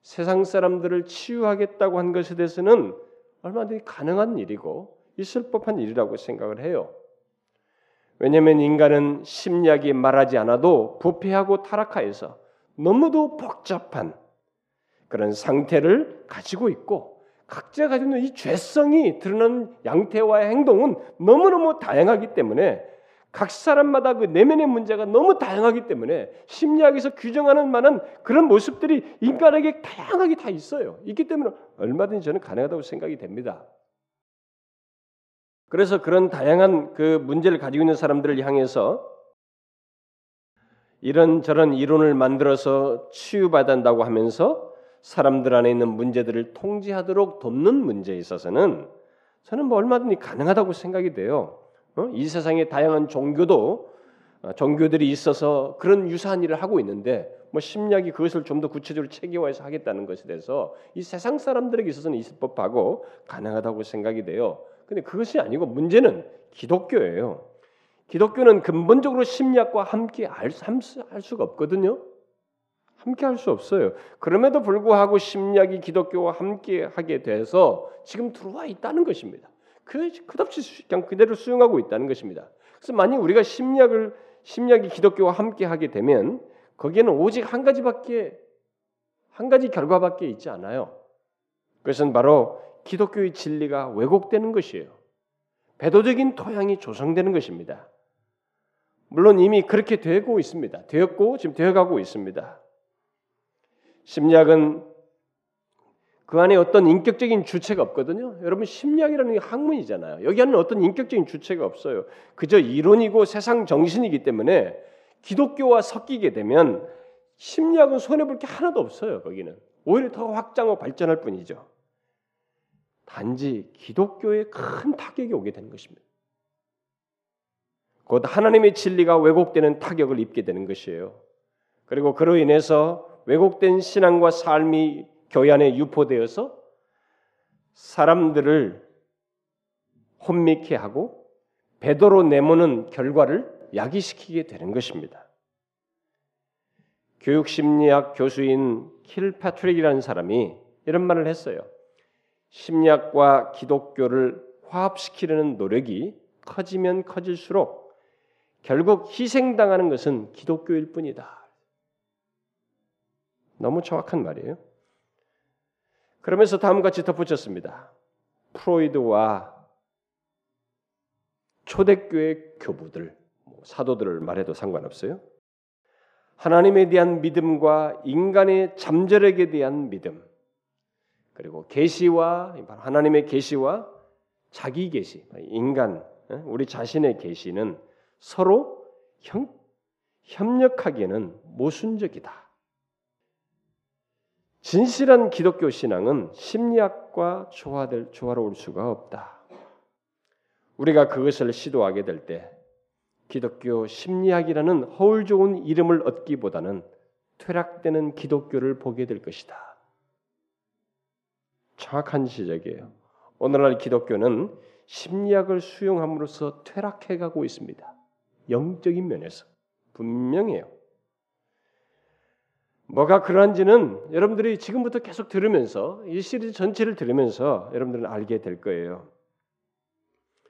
세상 사람들을 치유하겠다고 한 것에 대해서는 얼마든지 가능한 일이고 있을 법한 일이라고 생각을 해요. 왜냐하면 인간은 심리학이 말하지 않아도 부패하고 타락하여서 너무도 복잡한 그런 상태를 가지고 있고 각자 가지고 있는 이 죄성이 드러나는 양태와의 행동은 너무너무 다양하기 때문에 각 사람마다 그 내면의 문제가 너무 다양하기 때문에 심리학에서 규정하는 만한 그런 모습들이 인간에게 다양하게 다 있어요. 있기 때문에 얼마든지 저는 가능하다고 생각이 됩니다. 그래서 그런 다양한 그 문제를 가지고 있는 사람들을 향해서 이런 저런 이론을 만들어서 치유받는다고 하면서 사람들 안에 있는 문제들을 통제하도록 돕는 문제에 있어서는 저는 뭐 얼마든지 가능하다고 생각이 돼요. 어? 이 세상에 다양한 종교도 어, 종교들이 있어서 그런 유사한 일을 하고 있는데 뭐 심리학이 그것을 좀 더 구체적으로 체계화해서 하겠다는 것에 대해서 이 세상 사람들에게 있어서는 있을 법하고 가능하다고 생각이 돼요. 근데 그것이 아니고 문제는 기독교예요. 기독교는 근본적으로 심리학과 함께 할, 할 수가 없거든요. 함께 할 수 없어요. 그럼에도 불구하고 심리학이 기독교와 함께 하게 돼서 지금 들어와 있다는 것입니다. 그 끝없이 그냥 그대로 수용하고 있다는 것입니다. 그래서 만약 우리가 심리학을 심리학이 기독교와 함께 하게 되면 거기에는 오직 한 가지밖에 한 가지 결과밖에 있지 않아요. 그것은 바로 기독교의 진리가 왜곡되는 것이에요. 배도적인 토양이 조성되는 것입니다. 물론 이미 그렇게 되고 있습니다. 되었고 지금 되어가고 있습니다. 심리학은 그 안에 어떤 인격적인 주체가 없거든요. 여러분 심리학이라는 게 학문이잖아요. 여기 안에 어떤 인격적인 주체가 없어요. 그저 이론이고 세상 정신이기 때문에 기독교와 섞이게 되면 심리학은 손해 볼 게 하나도 없어요. 거기는 오히려 더 확장하고 발전할 뿐이죠. 단지 기독교에 큰 타격이 오게 되는 것입니다. 곧 하나님의 진리가 왜곡되는 타격을 입게 되는 것이에요. 그리고 그로 인해서 왜곡된 신앙과 삶이 교회 안에 유포되어서 사람들을 혼미케 하고 배도로 내모는 결과를 야기시키게 되는 것입니다. 교육 심리학 교수인 킬 패트릭이라는 사람이 이런 말을 했어요. 심리학과 기독교를 화합시키려는 노력이 커지면 커질수록 결국 희생당하는 것은 기독교일 뿐이다. 너무 정확한 말이에요. 그러면서 다음과 같이 덧붙였습니다. 프로이드와 초대교회 교부들, 뭐 사도들을 말해도 상관없어요. 하나님에 대한 믿음과 인간의 잠재력에 대한 믿음, 그리고 계시와 하나님의 계시와 자기 계시, 인간 우리 자신의 계시는 서로 형, 협력하기에는 모순적이다. 진실한 기독교 신앙은 심리학과 조화될 조화로울 수가 없다. 우리가 그것을 시도하게 될 때 기독교 심리학이라는 허울 좋은 이름을 얻기보다는 퇴락되는 기독교를 보게 될 것이다. 정확한 지적이에요. 오늘날 기독교는 심리학을 수용함으로써 퇴락해가고 있습니다. 영적인 면에서 분명해요. 뭐가 그러한지는 여러분들이 지금부터 계속 들으면서 이 시리즈 전체를 들으면서 여러분들은 알게 될 거예요.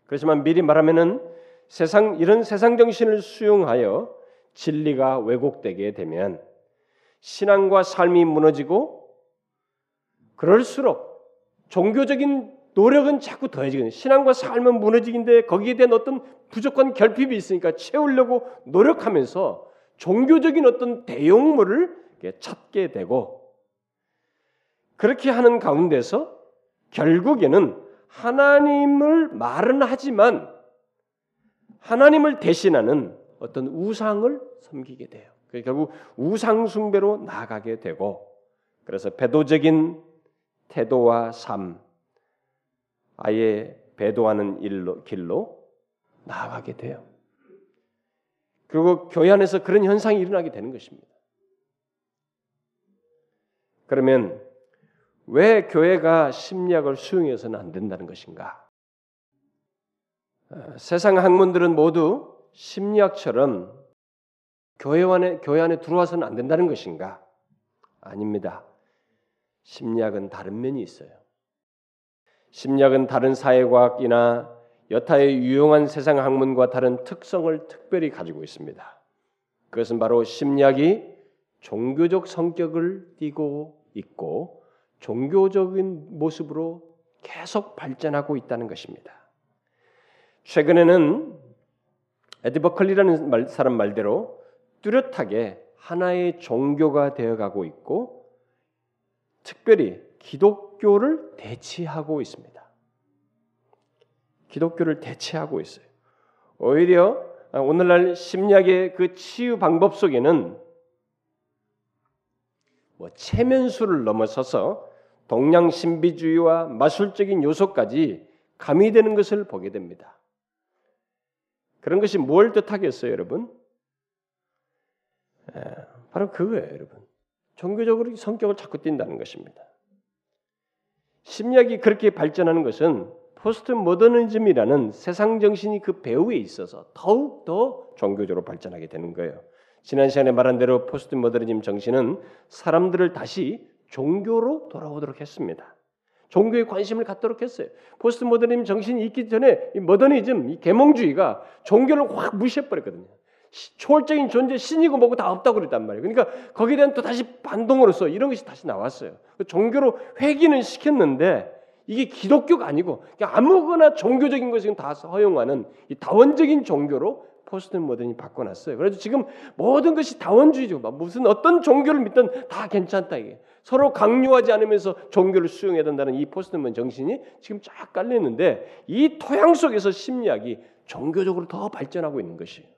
그렇지만 미리 말하면은 세상 이런 세상 정신을 수용하여 진리가 왜곡되게 되면 신앙과 삶이 무너지고 그럴수록 종교적인 노력은 자꾸 더해지거든요. 신앙과 삶은 무너지긴데 거기에 대한 어떤 부족한 결핍이 있으니까 채우려고 노력하면서 종교적인 어떤 대용물을 찾게 되고 그렇게 하는 가운데서 결국에는 하나님을 말은 하지만 하나님을 대신하는 어떤 우상을 섬기게 돼요. 결국 우상 숭배로 나가게 되고 그래서 배도적인 태도와 삶, 아예 배도하는 일로, 길로 나아가게 돼요. 그리고 교회 안에서 그런 현상이 일어나게 되는 것입니다. 그러면 왜 교회가 심리학을 수용해서는 안 된다는 것인가? 어, 세상 학문들은 모두 심리학처럼 교회 안에 교회 안에 들어와서는 안 된다는 것인가? 아닙니다. 심리학은 다른 면이 있어요. 심리학은 다른 사회과학이나 여타의 유용한 세상 학문과 다른 특성을 특별히 가지고 있습니다. 그것은 바로 심리학이 종교적 성격을 띠고 있고 종교적인 모습으로 계속 발전하고 있다는 것입니다. 최근에는 에디 버클리라는 사람 말대로 뚜렷하게 하나의 종교가 되어가고 있고 특별히 기독교를 대치하고 있습니다. 기독교를 대체하고 있어요. 오히려 오늘날 심리학의 그 치유 방법 속에는 뭐 체면수를 넘어서서 동양 신비주의와 마술적인 요소까지 가미되는 것을 보게 됩니다. 그런 것이 뭘 뜻하겠어요, 여러분? 바로 그거예요, 여러분. 종교적으로 성격을 자꾸 띈다는 것입니다. 심리학이 그렇게 발전하는 것은 포스트 모더니즘이라는 세상 정신이 그 배후에 있어서 더욱 더 종교적으로 발전하게 되는 거예요. 지난 시간에 말한 대로 포스트 모더니즘 정신은 사람들을 다시 종교로 돌아오도록 했습니다. 종교에 관심을 갖도록 했어요. 포스트 모더니즘 정신이 있기 전에 이 모더니즘, 이 계몽주의가 종교를 확 무시해 버렸거든요. 초월적인 존재 신이고 뭐고 다 없다고 그랬단 말이에요. 그러니까 거기에 대한 또 다시 반동으로서 이런 것이 다시 나왔어요. 종교로 회귀는 시켰는데 이게 기독교가 아니고 그냥 아무거나 종교적인 것을 다 허용하는 이 다원적인 종교로 포스트 모던이 바꿔놨어요. 그래서 지금 모든 것이 다원주의죠. 무슨 어떤 종교를 믿든 다 괜찮다 이게. 서로 강요하지 않으면서 종교를 수용해야 된다는 이 포스트 모던 정신이 지금 쫙 깔렸는데 이 토양 속에서 심리학이 종교적으로 더 발전하고 있는 것이에요.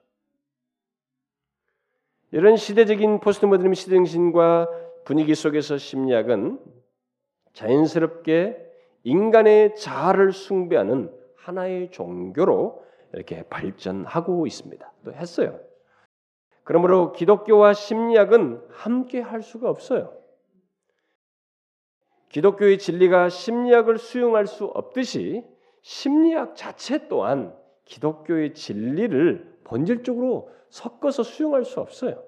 이런 시대적인 포스트 모더니즘 시대정신과 분위기 속에서 심리학은 자연스럽게 인간의 자아를 숭배하는 하나의 종교로 이렇게 발전하고 있습니다. 또 했어요. 그러므로 기독교와 심리학은 함께 할 수가 없어요. 기독교의 진리가 심리학을 수용할 수 없듯이 심리학 자체 또한 기독교의 진리를 본질적으로 섞어서 수용할 수 없어요.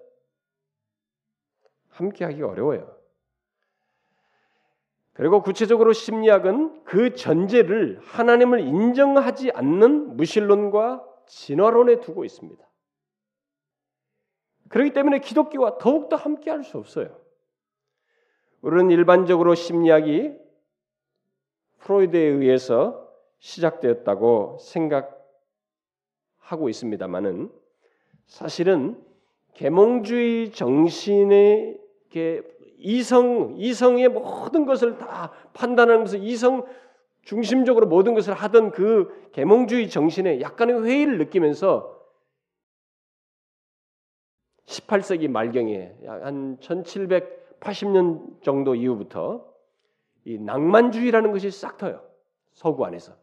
함께 하기 어려워요. 그리고 구체적으로 심리학은 그 전제를 하나님을 인정하지 않는 무신론과 진화론에 두고 있습니다. 그렇기 때문에 기독교와 더욱더 함께 할 수 없어요. 우리는 일반적으로 심리학이 프로이드에 의해서 시작되었다고 생각 하고 있습니다만은 사실은 계몽주의 정신의 이성 이성의 모든 것을 다 판단하면서 이성 중심적으로 모든 것을 하던 그 계몽주의 정신에 약간의 회의를 느끼면서 18세기 말경에 한 1780년 정도 이후부터 이 낭만주의라는 것이 싹 터요. 서구 안에서.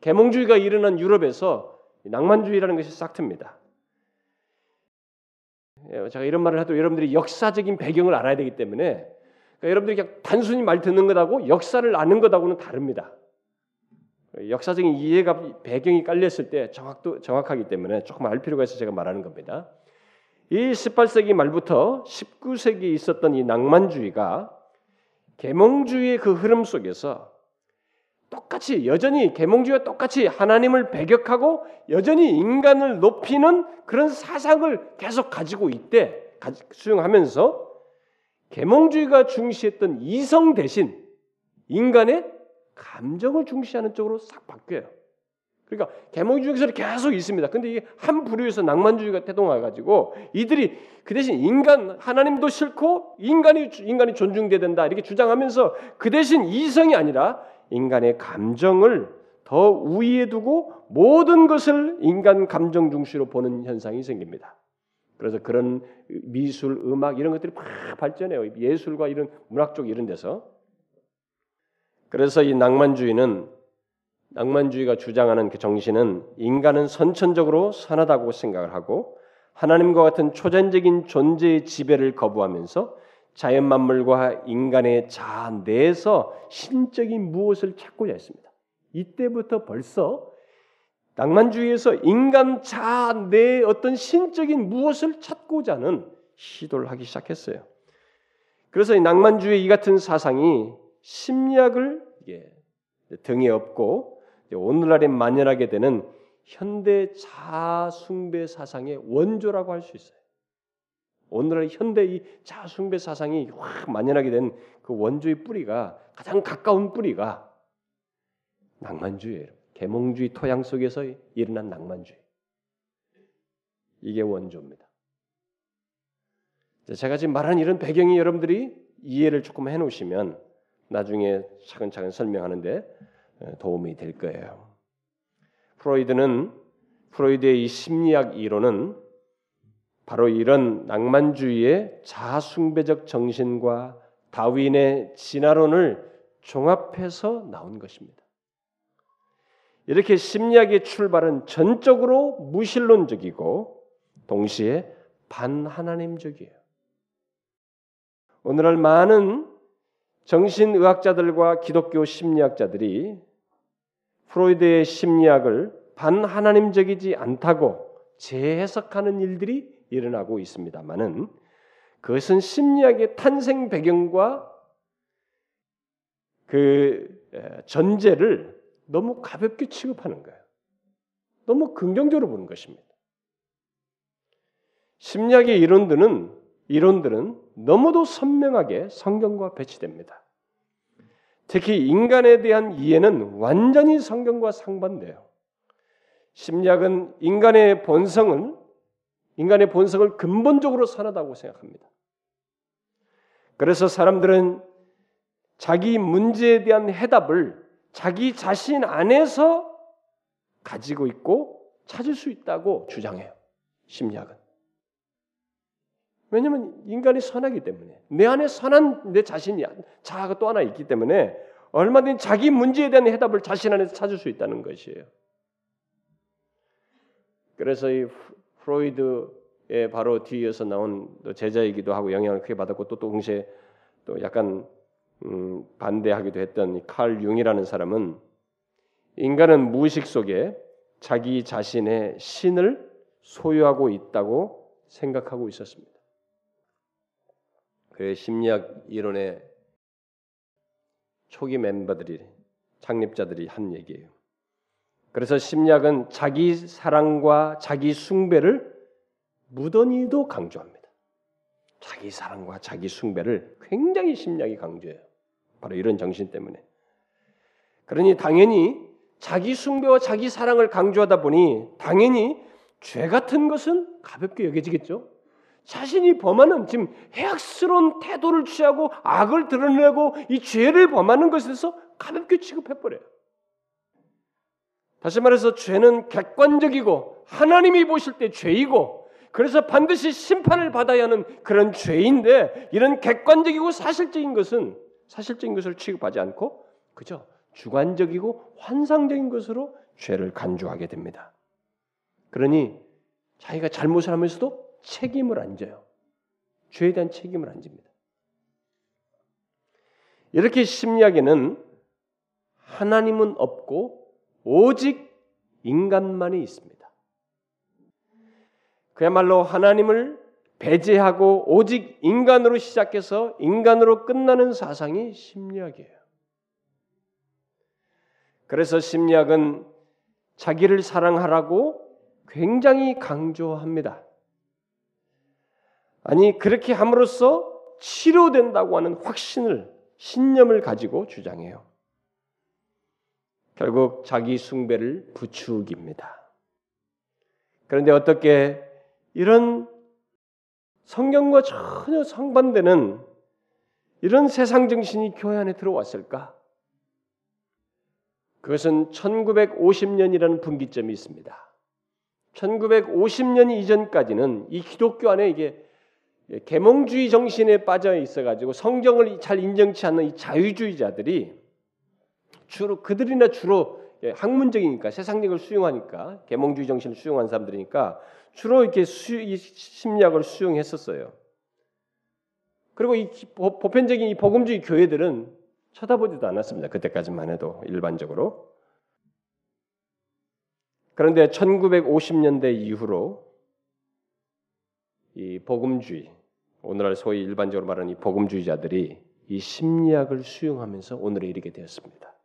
계몽주의가 일어난 유럽에서 낭만주의라는 것이 싹 틉니다. 예, 제가 이런 말을 해도 여러분들이 역사적인 배경을 알아야 되기 때문에 그러니까 여러분들이 그냥 단순히 말 듣는 것하고 역사를 아는 것하고는 다릅니다. 역사적인 이해가 배경이 깔렸을 때 정확도 정확하기 때문에 조금 알 필요가 있어 제가 말하는 겁니다. 이 18세기 말부터 19세기에 있었던 이 낭만주의가 계몽주의의 그 흐름 속에서 똑같이 여전히 계몽주의와 똑같이 하나님을 배격하고 여전히 인간을 높이는 그런 사상을 계속 가지고 있대 수용하면서 계몽주의가 중시했던 이성 대신 인간의 감정을 중시하는 쪽으로 싹 바뀌어요. 그러니까 계몽주의에서 계속 있습니다. 근데 이게 한 부류에서 낭만주의가 태동해 가지고 이들이 그 대신 인간 하나님도 싫고 인간이 인간이 존중돼야 된다 이렇게 주장하면서 그 대신 이성이 아니라 인간의 감정을 더 우위에 두고 모든 것을 인간 감정 중시로 보는 현상이 생깁니다. 그래서 그런 미술, 음악 이런 것들이 막 발전해요. 예술과 이런 문학 쪽 이런 데서. 그래서 이 낭만주의는 낭만주의가 주장하는 그 정신은 인간은 선천적으로 선하다고 생각을 하고 하나님과 같은 초전적인 존재의 지배를 거부하면서 자연 만물과 인간의 자아 내에서 신적인 무엇을 찾고자 했습니다. 이때부터 벌써 낭만주의에서 인간 자아 내 어떤 신적인 무엇을 찾고자 하는 시도를 하기 시작했어요. 그래서 이 낭만주의 이 같은 사상이 심리학을 등에 업고 오늘날에 만연하게 되는 현대 자숭배 사상의 원조라고 할 수 있어요. 오늘날 현대 이 자숭배 사상이 확 만연하게 된 그 원조의 뿌리가 가장 가까운 뿌리가 낭만주의예요. 계몽주의 토양 속에서 일어난 낭만주의. 이게 원조입니다. 제가 지금 말한 이런 배경이 여러분들이 이해를 조금 해놓으시면 나중에 차근차근 설명하는데 도움이 될 거예요. 프로이드는 프로이드의 이 심리학 이론은 바로 이런 낭만주의의 자아숭배적 정신과 다윈의 진화론을 종합해서 나온 것입니다. 이렇게 심리학의 출발은 전적으로 무신론적이고 동시에 반하나님적이에요. 오늘날 많은 정신의학자들과 기독교 심리학자들이 프로이드의 심리학을 반하나님적이지 않다고 재해석하는 일들이 일어나고 있습니다만은 그것은 심리학의 탄생 배경과 그 전제를 너무 가볍게 취급하는 거예요. 너무 긍정적으로 보는 것입니다. 심리학의 이론들은 이론들은 너무도 선명하게 성경과 배치됩니다. 특히 인간에 대한 이해는 완전히 성경과 상반돼요. 심리학은 인간의 본성은 인간의 본성을 근본적으로 선하다고 생각합니다. 그래서 사람들은 자기 문제에 대한 해답을 자기 자신 안에서 가지고 있고 찾을 수 있다고 주장해요. 심리학은. 왜냐하면 인간이 선하기 때문에 내 안에 선한 내 자신이 자아가 또 하나 있기 때문에 얼마든지 자기 문제에 대한 해답을 자신 안에서 찾을 수 있다는 것이에요. 그래서 이 프로이드의 바로 뒤에서 나온 제자이기도 하고 영향을 크게 받았고 또 동시에 또 약간 음, 반대하기도 했던 칼 융이라는 사람은 인간은 무의식 속에 자기 자신의 신을 소유하고 있다고 생각하고 있었습니다. 그 심리학 이론의 초기 멤버들이 창립자들이 한 얘기예요. 그래서 심리학은 자기 사랑과 자기 숭배를 무던히도 강조합니다. 자기 사랑과 자기 숭배를 굉장히 심리학이 강조해요. 바로 이런 정신 때문에. 그러니 당연히 자기 숭배와 자기 사랑을 강조하다 보니 당연히 죄 같은 것은 가볍게 여겨지겠죠. 자신이 범하는 지금 해악스러운 태도를 취하고 악을 드러내고 이 죄를 범하는 것에 서 가볍게 취급해 버려요. 다시 말해서 죄는 객관적이고 하나님이 보실 때 죄이고 그래서 반드시 심판을 받아야 하는 그런 죄인데 이런 객관적이고 사실적인 것은 사실적인 것을 취급하지 않고 그저 주관적이고 환상적인 것으로 죄를 간주하게 됩니다. 그러니 자기가 잘못을 하면서도 책임을 안 져요. 죄에 대한 책임을 안 집니다. 이렇게 심리학에는 하나님은 없고 오직 인간만이 있습니다. 그야말로 하나님을 배제하고 오직 인간으로 시작해서 인간으로 끝나는 사상이 심리학이에요. 그래서 심리학은 자기를 사랑하라고 굉장히 강조합니다. 아니 그렇게 함으로써 치료된다고 하는 확신을 신념을 가지고 주장해요. 결국 자기 숭배를 부추깁니다. 그런데 어떻게 이런 성경과 전혀 상반되는 이런 세상 정신이 교회 안에 들어왔을까? 그것은 1950년이라는 분기점이 있습니다. 1950년 이전까지는 이 기독교 안에 이게 계몽주의 정신에 빠져 있어 가지고 성경을 잘 인정치 않는 이 자유주의자들이 주로 그들이나 주로 학문적이니까 세상력을 수용하니까 계몽주의 정신을 수용한 사람들이니까 주로 이렇게 수, 이 심리학을 수용했었어요. 그리고 이 보편적인 이 복음주의 교회들은 쳐다보지도 않았습니다. 그때까지만 해도 일반적으로. 그런데 1950년대 이후로 이 복음주의, 오늘날 소위 일반적으로 말하는 이 복음주의자들이 이 심리학을 수용하면서 오늘에 이르게 되었습니다.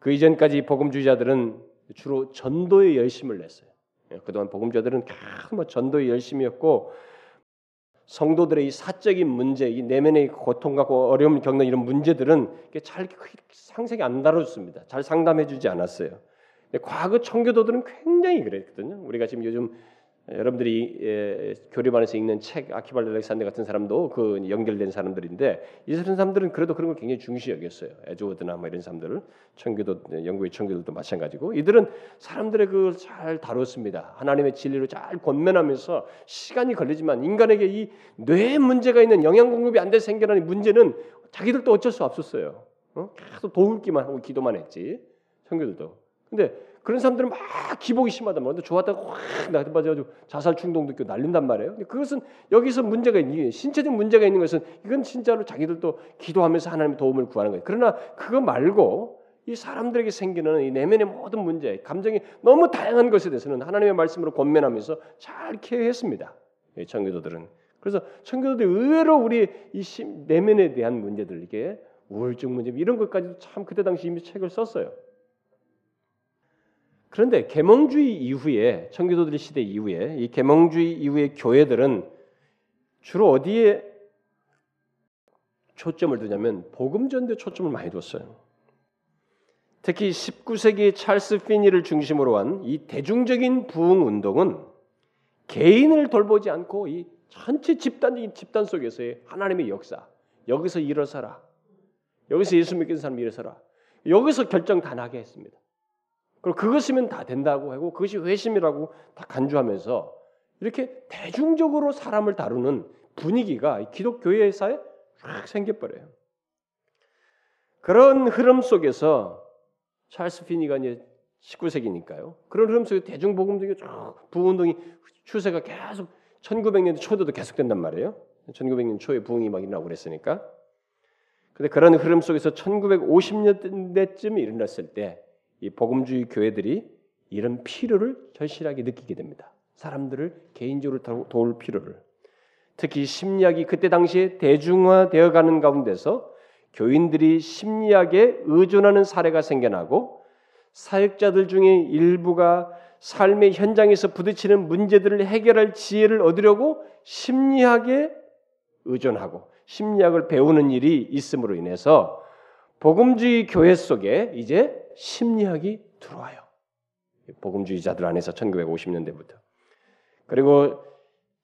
그 이전까지 복음주의자들은 주로 전도에 열심을 냈어요. 예, 그동안 복음주의자들은 계속 뭐 전도에 열심이었고 성도들의 이 사적인 문제, 이 내면의 고통과 어려움을 겪는 이런 문제들은 잘 상세히 안 다뤄줬습니다. 잘 상담해주지 않았어요. 과거 청교도들은 굉장히 그랬거든요. 우리가 지금 요즘 여러분들이 예, 교리반에서 읽는 책 아키발 렉산데 같은 사람도 그 연결된 사람들인데 이런 사람들은 그래도 그런 걸 굉장히 중시 여겼어요. 에즈워드나 뭐 이런 사람들을 청교도 영국의 청교도도 마찬가지고 이들은 사람들의 그걸 잘 다뤘습니다. 하나님의 진리로 잘 권면하면서 시간이 걸리지만 인간에게 이뇌 문제가 있는 영양 공급이 안 돼 생겨나는 문제는 자기들도 어쩔 수 없었어요. 어? 계속 도울기만 하고 기도만 했지 청교도도. 근데 그런 사람들은 막 기복이 심하단 말이에요. 좋았다가 확 나한테 빠져가지고 자살 충동도 있고 날린단 말이에요. 그것은 여기서 문제가 있는 신체적 문제가 있는 것은 이건 진짜로 자기들도 기도하면서 하나님의 도움을 구하는 거예요. 그러나 그거 말고 이 사람들에게 생기는 이 내면의 모든 문제, 감정이 너무 다양한 것에 대해서는 하나님의 말씀으로 권면하면서 잘 케어했습니다. 청교도들은 그래서 청교도들 의외로 우리 이 내면에 대한 문제들 이게 우울증 문제 이런 것까지도 참 그때 당시 이미 책을 썼어요. 그런데 계몽주의 이후에 청교도들 시대 이후에 이 계몽주의 이후의 교회들은 주로 어디에 초점을 두냐면 복음 전도에 초점을 많이 뒀어요. 특히 19세기 찰스 피니를 중심으로 한 이 대중적인 부흥 운동은 개인을 돌보지 않고 이 전체 집단적인 집단 속에서의 하나님의 역사 여기서 일어서라 여기서 예수 믿는 사람이 일어서라 여기서 결정 다 나게 했습니다. 그리고 그것이면 다 된다고 하고 그것이 회심이라고 다 간주하면서 이렇게 대중적으로 사람을 다루는 분위기가 기독교회사에 쫙 생겨버려요. 그런 흐름 속에서 찰스 피니가 이제 19세기니까요. 그런 흐름 속에 대중복음적인 쭉 부운동이 추세가 계속 1900년 초도도 계속된단 말이에요. 1900년 초에 부흥이 막 일어나고 그랬으니까. 근데 그런 흐름 속에서 1950년대쯤 일어났을 때 이 복음주의 교회들이 이런 필요를 절실하게 느끼게 됩니다. 사람들을 개인적으로 도울 필요를. 특히 심리학이 그때 당시에 대중화되어 가는 가운데서 교인들이 심리학에 의존하는 사례가 생겨나고 사역자들 중에 일부가 삶의 현장에서 부딪히는 문제들을 해결할 지혜를 얻으려고 심리학에 의존하고 심리학을 배우는 일이 있음으로 인해서 복음주의 교회 속에 이제 심리학이 들어와요. 복음주의자들 안에서 1950년대부터. 그리고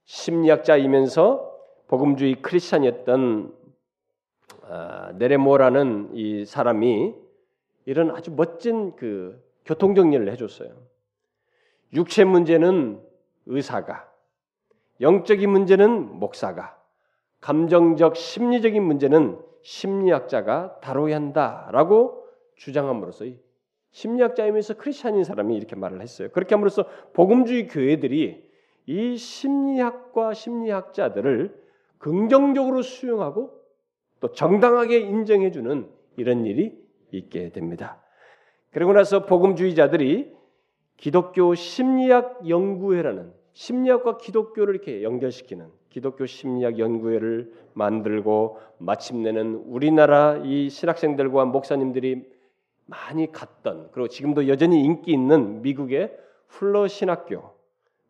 심리학자이면서 복음주의 크리스찬이었던 아, 네레모라는 이 사람이 이런 아주 멋진 그 교통 정리를 해줬어요. 육체 문제는 의사가, 영적인 문제는 목사가, 감정적 심리적인 문제는 심리학자가 다뤄야 한다라고 주장함으로써 심리학자이면서 크리스천인 사람이 이렇게 말을 했어요. 그렇게 함으로써 복음주의 교회들이 이 심리학과 심리학자들을 긍정적으로 수용하고 또 정당하게 인정해주는 이런 일이 있게 됩니다. 그리고 나서 복음주의자들이 기독교 심리학 연구회라는 심리학과 기독교를 이렇게 연결시키는 기독교 심리학 연구회를 만들고 마침내는 우리나라 이 신학생들과 목사님들이 많이 갔던 그리고 지금도 여전히 인기 있는 미국의 플러 신학교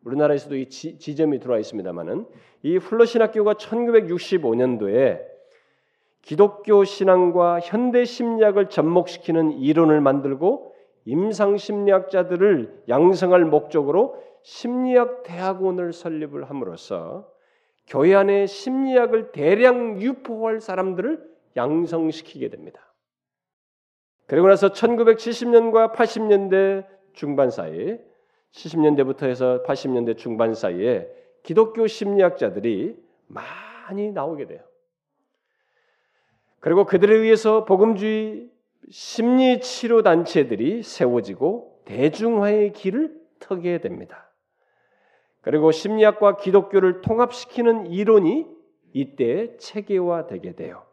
우리나라에서도 이 지, 점이 들어와 있습니다만은 이 플러 신학교가 1965년도에 기독교 신앙과 현대 심리학을 접목시키는 이론을 만들고 임상 심리학자들을 양성할 목적으로 심리학 대학원을 설립을 함으로써 교회 안에 심리학을 대량 유포할 사람들을 양성시키게 됩니다. 그리고 나서 1970년과 80년대 중반 사이 70년대부터 해서 80년대 중반 사이에 기독교 심리학자들이 많이 나오게 돼요. 그리고 그들에 의해서 복음주의 심리 치료 단체들이 세워지고 대중화의 길을 터게 됩니다. 그리고 심리학과 기독교를 통합시키는 이론이 이때 체계화되게 돼요.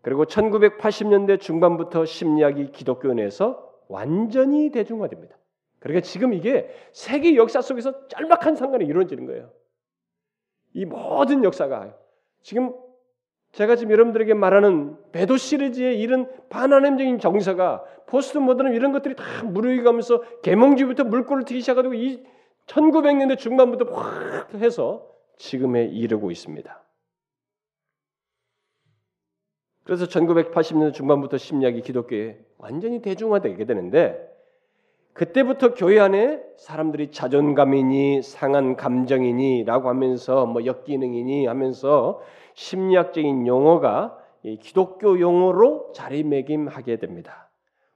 그리고 1980년대 중반부터 심리학이 기독교 내에서 완전히 대중화됩니다. 그러니까 지금 이게 세계 역사 속에서 짤막한 상관이 이루어지는 거예요. 이 모든 역사가 지금 제가 지금 여러분들에게 말하는 배도 시리즈의 이런 반환음적인 정서가 포스트 모더는 이런 것들이 다 무르익으면서 계몽주부터 물꼬를 트기 시작하고 이 1900년대 중반부터 확 해서 지금에 이르고 있습니다. 그래서 1980년대 중반부터 심리학이 기독교에 완전히 대중화되게 되는데 그때부터 교회 안에 사람들이 자존감이니 상한 감정이니라고 하면서 뭐 역기능이니 하면서 심리학적인 용어가 기독교 용어로 자리매김하게 됩니다.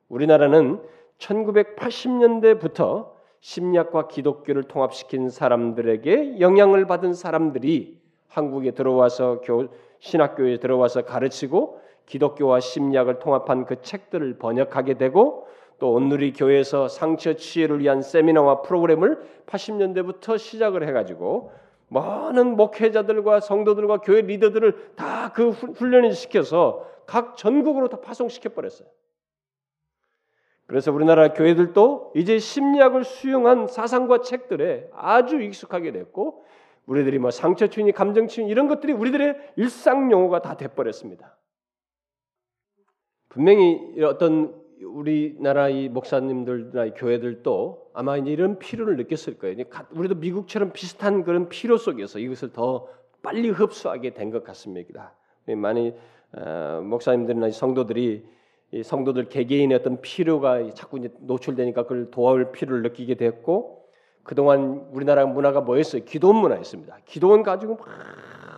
우리나라는 1980년대부터 심리학과 기독교를 통합시킨 사람들에게 영향을 받은 사람들이 한국에 들어와서 교, 신학교에 들어와서 가르치고 기독교와 심리학을 통합한 그 책들을 번역하게 되고 또 온누리 교회에서 상처 치유를 위한 세미나와 프로그램을 80년대부터 시작을 해가지고 많은 목회자들과 성도들과 교회 리더들을 다 그 훈련을 시켜서 각 전국으로 다 파송시켜 버렸어요. 그래서 우리나라 교회들도 이제 심리학을 수용한 사상과 책들에 아주 익숙하게 됐고 우리들이 뭐 상처 치유니 감정 치유 이런 것들이 우리들의 일상 용어가 다 돼버렸습니다. 분명히 어떤 우리나라 이 목사님들이나 이 교회들도 아마 이제 이런 필요를 느꼈을 거예요. 우리도 미국처럼 비슷한 그런 필요 속에서 이것을 더 빨리 흡수하게 된 것 같습니다. 많이 어, 목사님들이나 성도들이 성도들 개개인의 어떤 필요가 자꾸 이제 노출되니까 그걸 도와올 필요를 느끼게 됐고 그동안 우리나라 문화가 뭐였어요? 기도원 문화였습니다. 기도원 가지고 막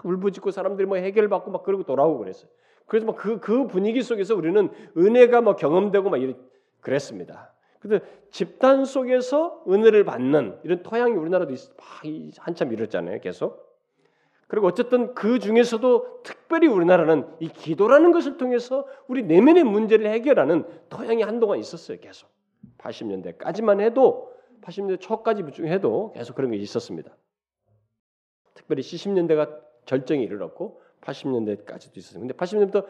울부짖고 사람들이 뭐 해결받고 막 그러고 돌아오고 그랬어요. 그래서 막그그 그 분위기 속에서 우리는 은혜가 뭐 경험되고 막 이런 그랬습니다. 근데 집단 속에서 은혜를 받는 이런 토양이 우리나라도 한참 이랬잖아요. 계속. 그리고 어쨌든 그 중에서도 특별히 우리나라는 이 기도라는 것을 통해서 우리 내면의 문제를 해결하는 토양이 한동안 있었어요. 계속. 80년대까지만 해도 80년대 초까지 해도 계속 그런 게 있었습니다. 특별히 70년대가 절정에 이르렀고 80년대까지도 있었어요. 근데 80년대부터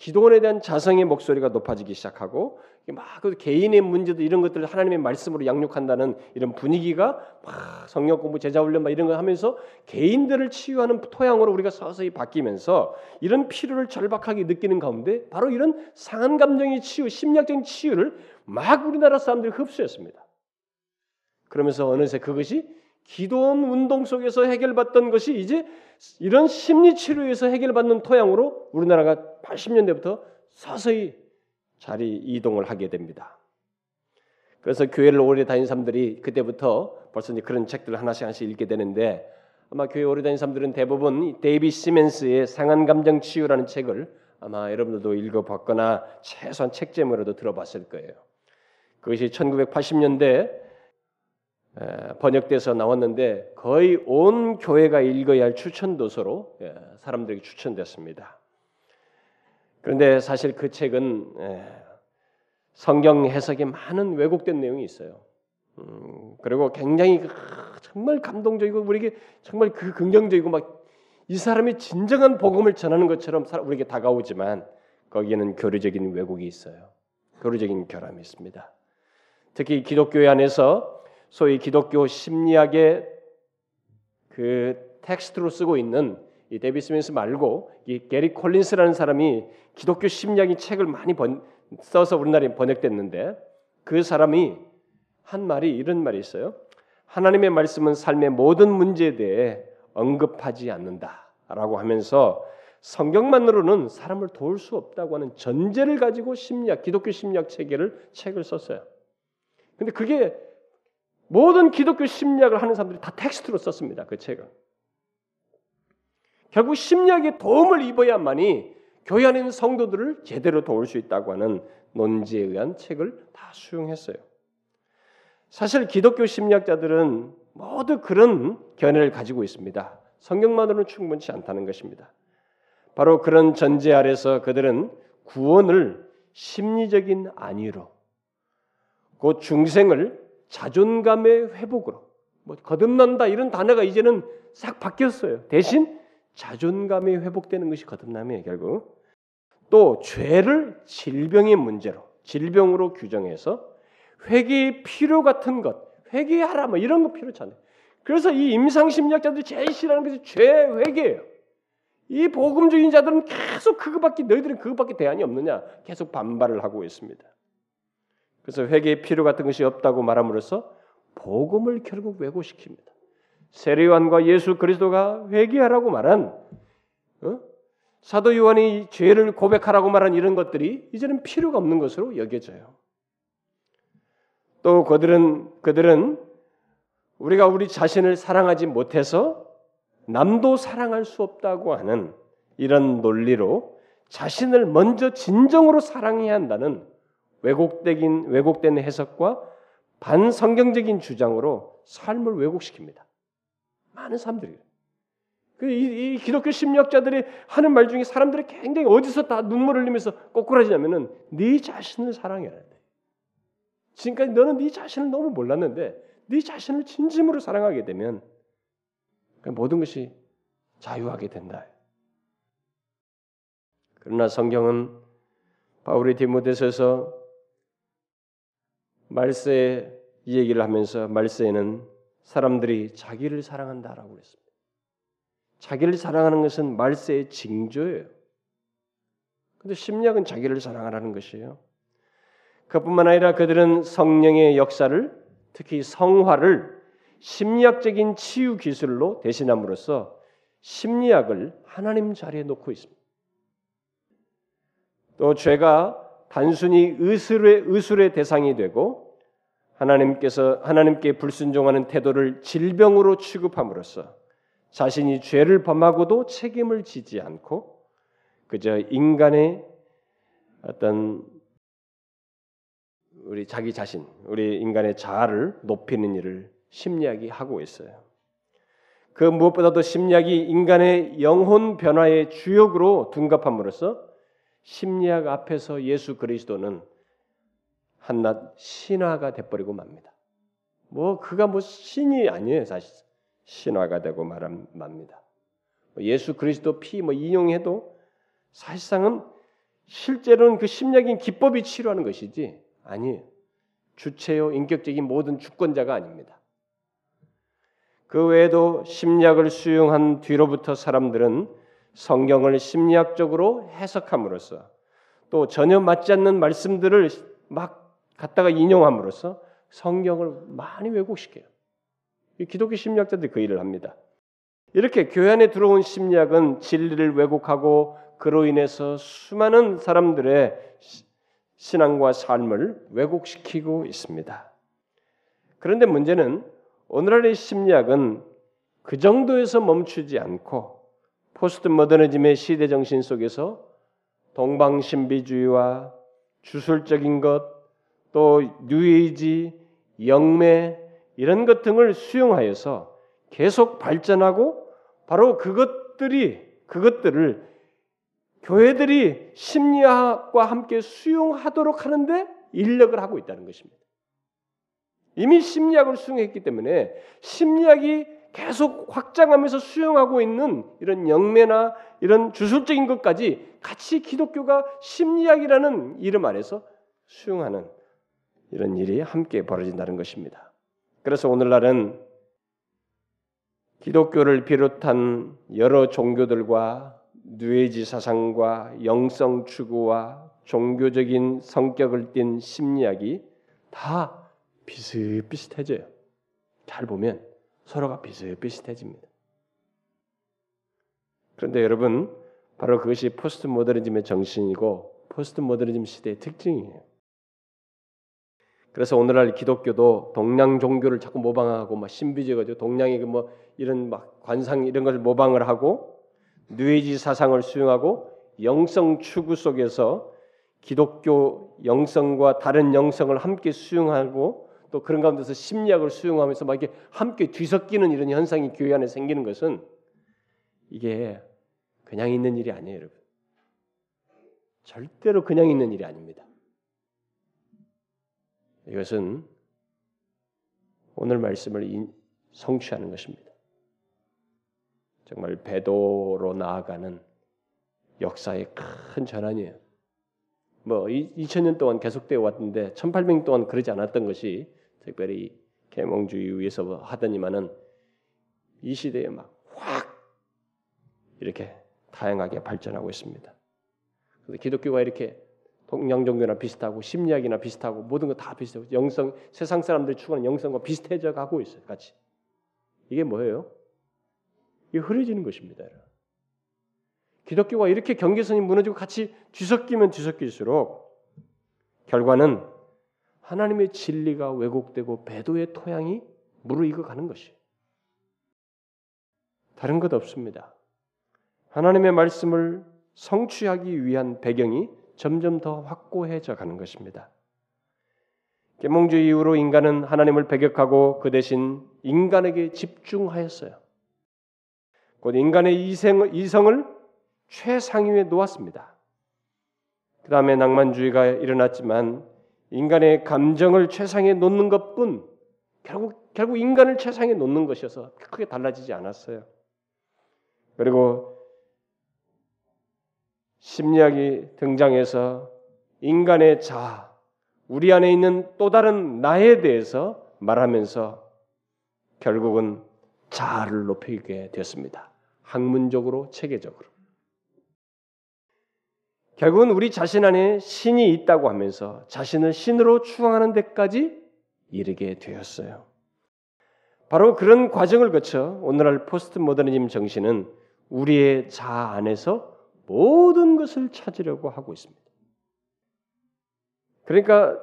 기도원에 대한 자성의 목소리가 높아지기 시작하고 막그 개인의 문제도 이런 것들을 하나님의 말씀으로 양육한다는 이런 분위기가 막 성령 공부, 제자 훈련 막 이런 거 하면서 개인들을 치유하는 토양으로 우리가 서서히 바뀌면서 이런 필요를 절박하게 느끼는 가운데 바로 이런 상한 감정의 치유, 심리학적인 치유를 막 우리나라 사람들이 흡수했습니다. 그러면서 어느새 그것이 기도원 운동 속에서 해결받던 것이 이제 이런 심리 치료에서 해결받는 토양으로 우리나라가 80년대부터 서서히 자리 이동을 하게 됩니다. 그래서 교회를 오래 다닌 사람들이 그때부터 벌써 이제 그런 책들을 하나씩 하나씩 읽게 되는데 아마 교회 오래 다닌 사람들은 대부분 데이비 시멘스의 상한 감정 치유라는 책을 아마 여러분들도 읽어봤거나 최소한 책제물로도 들어봤을 거예요. 그것이 1980년대 번역돼서 나왔는데 거의 온 교회가 읽어야 할 추천 도서로 예, 사람들에게 추천됐습니다. 그런데 사실 그 책은 성경 해석에 많은 왜곡된 내용이 있어요. 음, 그리고 굉장히 그, 정말 감동적이고 우리에게 정말 그 긍정적이고 막 이 사람이 진정한 복음을 전하는 것처럼 우리에게 다가오지만 거기에는 교리적인 왜곡이 있어요. 교리적인 결함이 있습니다. 특히 기독교회 안에서 소위 기독교 심리학의 그 텍스트로 쓰고 있는 이 데비 스미스 말고 이 게리 콜린스라는 사람이 기독교 심리학의 책을 많이 번, 써서 우리나라에 번역됐는데 그 사람이 한 말이 이런 말이 있어요. 하나님의 말씀은 삶의 모든 문제에 대해 언급하지 않는다라고 하면서 성경만으로는 사람을 도울 수 없다고 하는 전제를 가지고 심리학, 기독교 심리학 체계를 책을 썼어요. 근데 그게 모든 기독교 심리학을 하는 사람들이 다 텍스트로 썼습니다. 그 책을. 결국 심리학에 도움을 입어야만이 교회 안에 있는 성도들을 제대로 도울 수 있다고 하는 논지에 의한 책을 다 수용했어요. 사실 기독교 심리학자들은 모두 그런 견해를 가지고 있습니다. 성경만으로는 충분치 않다는 것입니다. 바로 그런 전제 아래서 그들은 구원을 심리적인 안위로, 그 중생을 자존감의 회복으로, 뭐 거듭난다 이런 단어가 이제는 싹 바뀌었어요. 대신 자존감이 회복되는 것이 거듭남이에요, 결국. 또 죄를 질병의 문제로, 질병으로 규정해서 회개의 필요 같은 것, 회개하라 뭐 이런 거 필요치 않아요. 그래서 이 임상심리학자들이 제일 싫어하는 것이 죄 회개예요. 이 복음적인 자들은 계속 그것밖에 너희들은 그것밖에 대안이 없느냐 계속 반발을 하고 있습니다. 그래서 회개의 필요 같은 것이 없다고 말함으로써 복음을 결국 왜곡시킵니다. 세례요한과 예수 그리스도가 회개하라고 말한 어? 사도 요한이 죄를 고백하라고 말한 이런 것들이 이제는 필요가 없는 것으로 여겨져요. 또 그들은 그들은 우리가 우리 자신을 사랑하지 못해서 남도 사랑할 수 없다고 하는 이런 논리로 자신을 먼저 진정으로 사랑해야 한다는 왜곡된 왜곡된 해석과 반성경적인 주장으로 삶을 왜곡시킵니다. 많은 사람들이 그 이, 이 기독교 심리학자들이 하는 말 중에 사람들이 굉장히 어디서 다 눈물을 흘리면서 꼬꾸라지냐면은 네 자신을 사랑해야 돼. 지금까지 너는 네 자신을 너무 몰랐는데 네 자신을 진심으로 사랑하게 되면 그 모든 것이 자유하게 된다. 그러나 성경은 바울이 디모데서에서 말세에 이 얘기를 하면서 말세에는 사람들이 자기를 사랑한다라고 그랬습니다. 자기를 사랑하는 것은 말세의 징조예요. 근데 심리학은 자기를 사랑하라는 것이에요. 그뿐만 아니라 그들은 성령의 역사를 특히 성화를 심리학적인 치유 기술로 대신함으로써 심리학을 하나님 자리에 놓고 있습니다. 또 죄가 단순히 의술의 의술의 대상이 되고 하나님께서 하나님께 불순종하는 태도를 질병으로 취급함으로써 자신이 죄를 범하고도 책임을 지지 않고 그저 인간의 어떤 우리 자기 자신, 우리 인간의 자아를 높이는 일을 심리학이 하고 있어요. 그 무엇보다도 심리학이 인간의 영혼 변화의 주역으로 둔갑함으로써 심리학 앞에서 예수 그리스도는 한낱 신화가 돼버리고 맙니다. 뭐 그가 뭐 신이 아니에요 사실 신화가 되고 말함 맙니다. 뭐 예수 그리스도 피 뭐 인용해도 사실상은 실제로는 그 심리학인 기법이 치료하는 것이지 아니에요. 주체요 인격적인 모든 주권자가 아닙니다. 그 외에도 심리학을 수용한 뒤로부터 사람들은 성경을 심리학적으로 해석함으로써 또 전혀 맞지 않는 말씀들을 막 갖다가 인용함으로써 성경을 많이 왜곡시켜요. 기독교 심리학자들이 그 일을 합니다. 이렇게 교회 안에 들어온 심리학은 진리를 왜곡하고 그로 인해서 수많은 사람들의 신앙과 삶을 왜곡시키고 있습니다. 그런데 문제는 오늘날의 심리학은 그 정도에서 멈추지 않고 포스트 모더니즘의 시대 정신 속에서 동방신비주의와 주술적인 것, 또 뉴에이지, 영매 이런 것 등을 수용하여서 계속 발전하고 바로 그것들이 그것들을 교회들이 심리학과 함께 수용하도록 하는데 인력을 하고 있다는 것입니다. 이미 심리학을 수용했기 때문에 심리학이 계속 확장하면서 수용하고 있는 이런 영매나 이런 주술적인 것까지 같이 기독교가 심리학이라는 이름 아래서 수용하는 이런 일이 함께 벌어진다는 것입니다. 그래서 오늘날은 기독교를 비롯한 여러 종교들과 누에지 사상과 영성 추구와 종교적인 성격을 띤 심리학이 다 비슷비슷해져요. 잘 보면 서로가 비슷비슷해집니다. 그런데 여러분, 바로 그것이 포스트 모더니즘의 정신이고 포스트 모더니즘 시대의 특징이에요. 그래서 오늘날 기독교도 동양 종교를 자꾸 모방하고 막 신비주의가 동양의 그 뭐 이런 막 관상 이런 것을 모방을 하고 뉴에이지 사상을 수용하고 영성 추구 속에서 기독교 영성과 다른 영성을 함께 수용하고 또 그런 가운데서 심리학을 수용하면서 막 이렇게 함께 뒤섞이는 이런 현상이 교회 안에 생기는 것은 이게 그냥 있는 일이 아니에요, 여러분. 절대로 그냥 있는 일이 아닙니다. 이것은 오늘 말씀을 성취하는 것입니다. 정말 배도로 나아가는 역사의 큰 전환이에요. 뭐 2000년 동안 계속되어 왔는데 1800년 동안 그러지 않았던 것이 특별히 계몽주의 위에서 하더니만은 이 시대에 막 확 이렇게 다양하게 발전하고 있습니다. 그래서 기독교가 이렇게 동양 종교나 비슷하고 심리학이나 비슷하고 모든 거 다 비슷하고 영성 세상 사람들이 추구하는 영성과 비슷해져 가고 있어요. 같이 이게 뭐예요? 이게 흐려지는 것입니다. 기독교가 이렇게 경계선이 무너지고 같이 뒤섞이면 뒤섞일수록 결과는 하나님의 진리가 왜곡되고 배도의 토양이 무르익어 가는 것이 다른 것 없습니다. 하나님의 말씀을 성취하기 위한 배경이 점점 더 확고해져 가는 것입니다. 계몽주의 이후로 인간은 하나님을 배격하고 그 대신 인간에게 집중하였어요. 곧 인간의 이생, 이성을 최상위에 놓았습니다. 그 다음에 낭만주의가 일어났지만 인간의 감정을 최상에 놓는 것뿐 결국 결국 인간을 최상에 놓는 것이어서 크게 달라지지 않았어요. 그리고 심리학이 등장해서 인간의 자, 우리 안에 있는 또 다른 나에 대해서 말하면서 결국은 자아를 높이게 되었습니다. 학문적으로, 체계적으로. 결국은 우리 자신 안에 신이 있다고 하면서 자신을 신으로 추앙하는 데까지 이르게 되었어요. 바로 그런 과정을 거쳐 오늘날 포스트 모더니즘 정신은 우리의 자아 안에서 모든 것을 찾으려고 하고 있습니다. 그러니까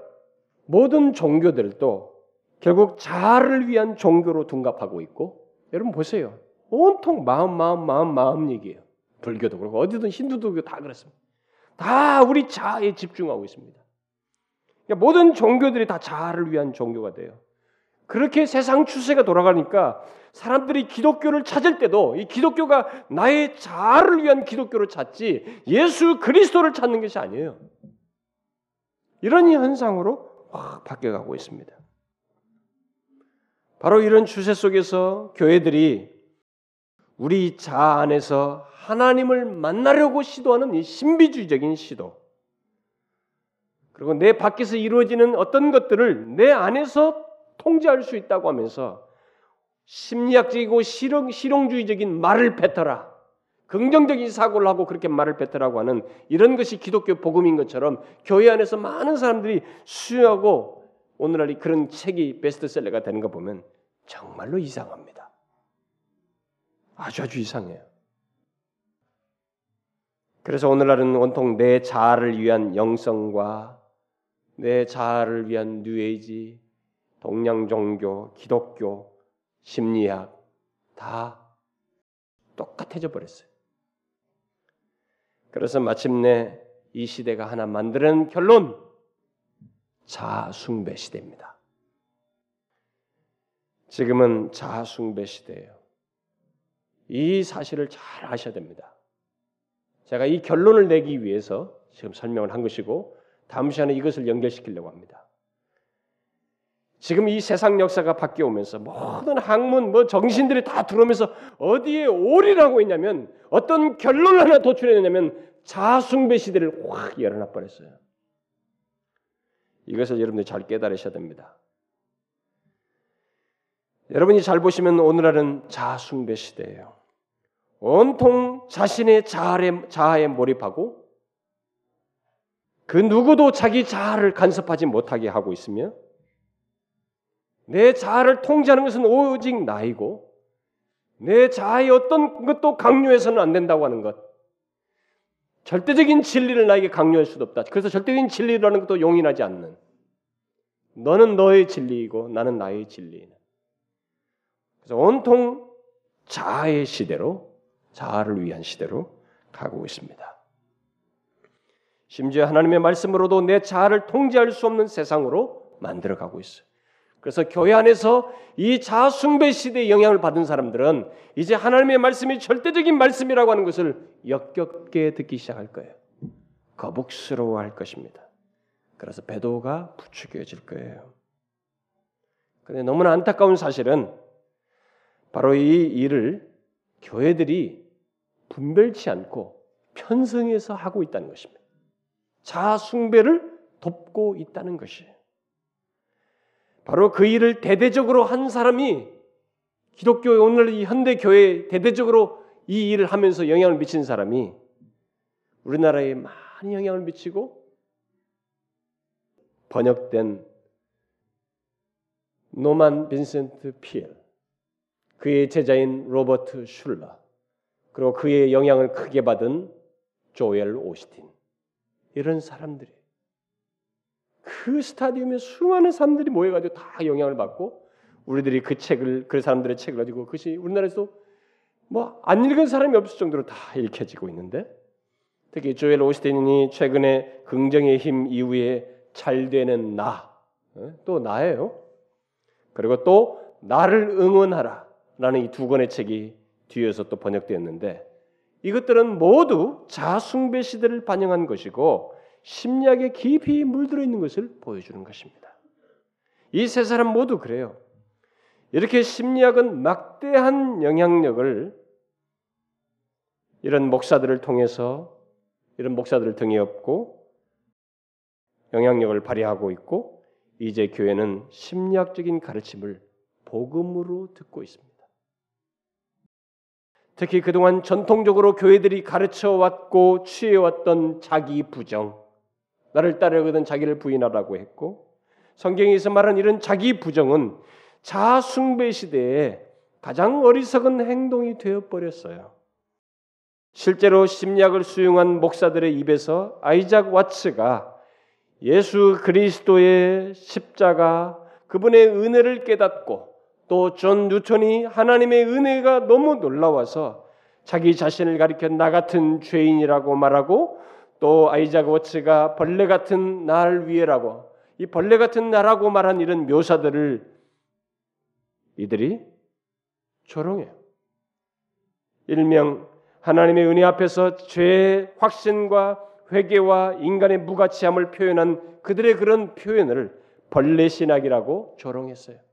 모든 종교들도 결국 자아를 위한 종교로 둔갑하고 있고 여러분 보세요. 온통 마음 마음 마음 마음 얘기예요. 불교도 그렇고 어디든 힌두도 다 그렇습니다. 다 우리 자아에 집중하고 있습니다. 그러니까 모든 종교들이 다 자아를 위한 종교가 돼요. 그렇게 세상 추세가 돌아가니까 사람들이 기독교를 찾을 때도 이 기독교가 나의 자아를 위한 기독교를 찾지 예수 그리스도를 찾는 것이 아니에요. 이런 현상으로 확 바뀌어가고 있습니다. 바로 이런 추세 속에서 교회들이 우리 자아 안에서 하나님을 만나려고 시도하는 이 신비주의적인 시도. 그리고 내 밖에서 이루어지는 어떤 것들을 내 안에서 통제할 수 있다고 하면서 심리학적이고 실용, 실용주의적인 말을 뱉어라. 긍정적인 사고를 하고 그렇게 말을 뱉으라고 하는 이런 것이 기독교 복음인 것처럼 교회 안에서 많은 사람들이 수용하고 오늘날 그런 책이 베스트셀러가 되는 거 보면 정말로 이상합니다. 아주 아주 이상해요. 그래서 오늘날은 온통 내 자아를 위한 영성과 내 자아를 위한 뉴에이지, 동양 종교, 기독교, 심리학 다 똑같아져 버렸어요. 그래서 마침내 이 시대가 하나 만드는 결론 자숭배 시대입니다. 지금은 자숭배 시대예요. 이 사실을 잘 아셔야 됩니다. 제가 이 결론을 내기 위해서 지금 설명을 한 것이고 다음 시간에 이것을 연결시키려고 합니다. 지금 이 세상 역사가 바뀌어 오면서 모든 학문, 뭐 정신들이 다 들어오면서 어디에 올이라고 했냐면 어떤 결론을 하나 도출해내냐면 자숭배 시대를 확 열어놔 버렸어요. 이것을 여러분들이 잘 깨달으셔야 됩니다. 여러분이 잘 보시면 오늘날은 자숭배 시대예요. 온통 자신의 자아에, 자아에 몰입하고 그 누구도 자기 자아를 간섭하지 못하게 하고 있으며 내 자아를 통제하는 것은 오직 나이고 내 자아의 어떤 것도 강요해서는 안 된다고 하는 것. 절대적인 진리를 나에게 강요할 수도 없다. 그래서 절대적인 진리라는 것도 용인하지 않는. 너는 너의 진리이고 나는 나의 진리. 그래서 온통 자아의 시대로 자아를 위한 시대로 가고 있습니다. 심지어 하나님의 말씀으로도 내 자아를 통제할 수 없는 세상으로 만들어 가고 있어요. 그래서 교회 안에서 이 자숭배 시대의 영향을 받은 사람들은 이제 하나님의 말씀이 절대적인 말씀이라고 하는 것을 역겹게 듣기 시작할 거예요. 거북스러워할 것입니다. 그래서 배도가 부추겨질 거예요. 그런데 너무나 안타까운 사실은 바로 이 일을 교회들이 분별치 않고 편성해서 하고 있다는 것입니다. 자숭배를 돕고 있다는 것이에요. 바로 그 일을 대대적으로 한 사람이 기독교 오늘 이 현대 교회에 대대적으로 이 일을 하면서 영향을 미친 사람이 우리나라에 많이 영향을 미치고 번역된 노만 빈센트 피엘 그의 제자인 로버트 슐러 그리고 그의 영향을 크게 받은 조엘 오스틴 이런 사람들이 그 스타디움에 수많은 사람들이 모여가지고 다 영향을 받고 우리들이 그 책을 그 사람들의 책을 가지고 그것이 우리나라에서 뭐안 읽은 사람이 없을 정도로 다 읽혀지고 있는데 특히 조엘 오스틴이 최근에 긍정의 힘 이후에 잘 되는 나, 어? 또 나예요. 그리고 또 나를 응원하라라는 이 두 권의 책이 뒤에서 또 번역되었는데 이것들은 모두 자숭배 시대를 반영한 것이고 심리학에 깊이 물들어 있는 것을 보여주는 것입니다. 이 세 사람 모두 그래요. 이렇게 심리학은 막대한 영향력을 이런 목사들을 통해서 이런 목사들을 등에 업고 영향력을 발휘하고 있고 이제 교회는 심리학적인 가르침을 복음으로 듣고 있습니다. 특히 그동안 전통적으로 교회들이 가르쳐 왔고 취해 왔던 자기 부정, 나를 따르거든 자기를 부인하라고 했고 성경에서 말한 이런 자기 부정은 자숭배 시대에 가장 어리석은 행동이 되어 버렸어요. 실제로 심리학을 수용한 목사들의 입에서 아이작 와츠가 예수 그리스도의 십자가 그분의 은혜를 깨닫고 또 존 뉴턴이 하나님의 은혜가 너무 놀라워서 자기 자신을 가리켜 나 같은 죄인이라고 말하고 또 아이작 왓츠가 벌레 같은 날 위해라고 이 벌레 같은 나라고 말한 이런 묘사들을 이들이 조롱해요. 일명 하나님의 은혜 앞에서 죄의 확신과 회개와 인간의 무가치함을 표현한 그들의 그런 표현을 벌레 신학이라고 조롱했어요.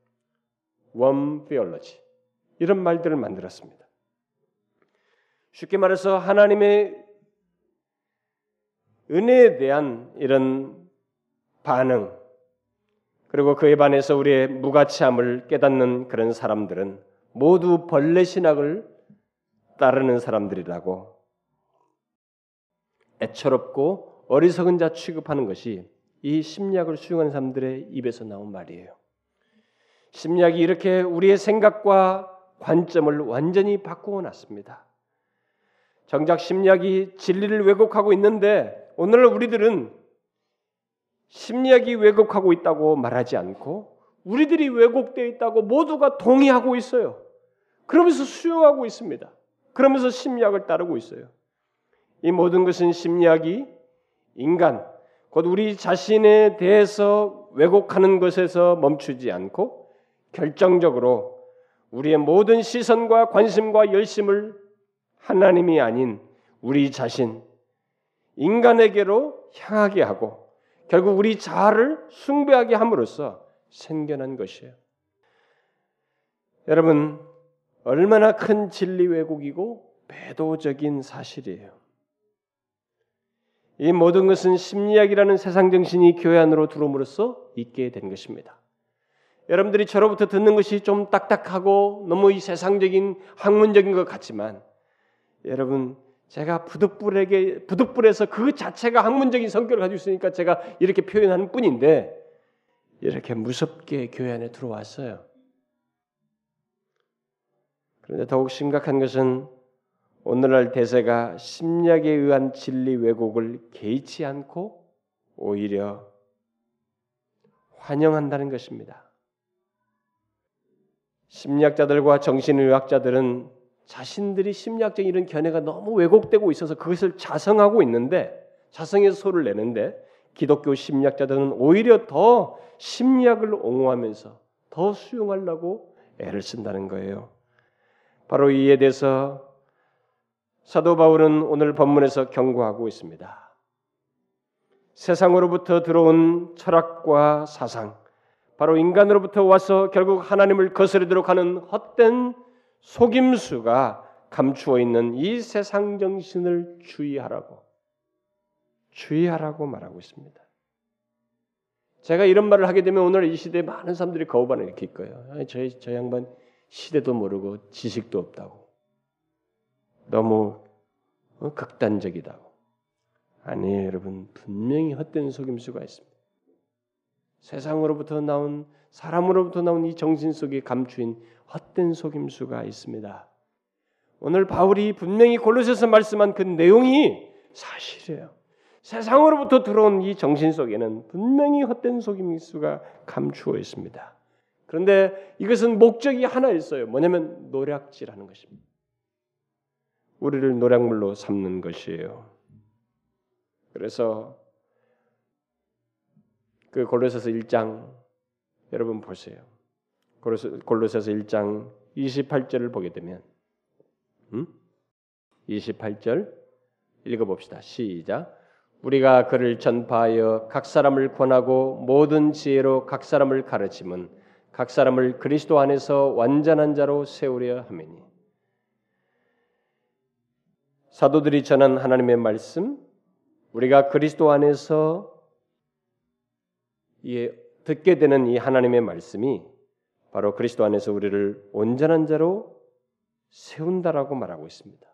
원 페올러지 이런 말들을 만들었습니다. 쉽게 말해서 하나님의 은혜에 대한 이런 반응 그리고 그에 반해서 우리의 무가치함을 깨닫는 그런 사람들은 모두 벌레 신학을 따르는 사람들이라고 애처롭고 어리석은 자 취급하는 것이 이 심리학을 수용하는 사람들의 입에서 나온 말이에요. 심리학이 이렇게 우리의 생각과 관점을 완전히 바꾸어 놨습니다. 정작 심리학이 진리를 왜곡하고 있는데 오늘날 우리들은 심리학이 왜곡하고 있다고 말하지 않고 우리들이 왜곡되어 있다고 모두가 동의하고 있어요. 그러면서 수용하고 있습니다. 그러면서 심리학을 따르고 있어요. 이 모든 것은 심리학이 인간, 곧 우리 자신에 대해서 왜곡하는 것에서 멈추지 않고 결정적으로 우리의 모든 시선과 관심과 열심을 하나님이 아닌 우리 자신, 인간에게로 향하게 하고 결국 우리 자아를 숭배하게 함으로써 생겨난 것이에요. 여러분, 얼마나 큰 진리 왜곡이고 배도적인 사실이에요. 이 모든 것은 심리학이라는 세상 정신이 교회 안으로 들어옴으로써 있게 된 것입니다. 여러분들이 저로부터 듣는 것이 좀 딱딱하고 너무 이 세상적인 학문적인 것 같지만 여러분 제가 부득불에게 부득불해서 그 자체가 학문적인 성격을 가지고 있으니까 제가 이렇게 표현하는 뿐인데 이렇게 무섭게 교회 안에 들어왔어요. 그런데 더욱 심각한 것은 오늘날 대세가 심리학에 의한 진리 왜곡을 개의치 않고 오히려 환영한다는 것입니다. 심리학자들과 정신의학자들은 자신들이 심리학적인 이런 견해가 너무 왜곡되고 있어서 그것을 자성하고 있는데 자성해서 소를 내는데 기독교 심리학자들은 오히려 더 심리학을 옹호하면서 더 수용하려고 애를 쓴다는 거예요. 바로 이에 대해서 사도 바울은 오늘 본문에서 경고하고 있습니다. 세상으로부터 들어온 철학과 사상, 바로 인간으로부터 와서 결국 하나님을 거스르도록 하는 헛된 속임수가 감추어 있는 이 세상 정신을 주의하라고 주의하라고 말하고 있습니다. 제가 이런 말을 하게 되면 오늘 이 시대에 많은 사람들이 거부반을 일으킬 거예요. 저, 저 양반 시대도 모르고 지식도 없다고. 너무 어, 극단적이다고. 아니에요, 여러분. 분명히 헛된 속임수가 있습니다. 세상으로부터 나온 사람으로부터 나온 이 정신 속에 감추인 헛된 속임수가 있습니다. 오늘 바울이 분명히 골로새서 말씀한 그 내용이 사실이에요. 세상으로부터 들어온 이 정신 속에는 분명히 헛된 속임수가 감추어 있습니다. 그런데 이것은 목적이 하나 있어요. 뭐냐면 노략질하는 것입니다. 우리를 노략물로 삼는 것이에요. 그래서 그 골로새서 1장 여러분 보세요. 골로새서 1장 28절을 보게 되면 음? 28절 읽어 봅시다. 시작. 우리가 그를 전파하여 각 사람을 권하고 모든 지혜로 각 사람을 가르침은 각 사람을 그리스도 안에서 완전한 자로 세우려 함이니 사도들이 전한 하나님의 말씀 우리가 그리스도 안에서 이 듣게 되는 이 하나님의 말씀이 바로 그리스도 안에서 우리를 온전한 자로 세운다라고 말하고 있습니다.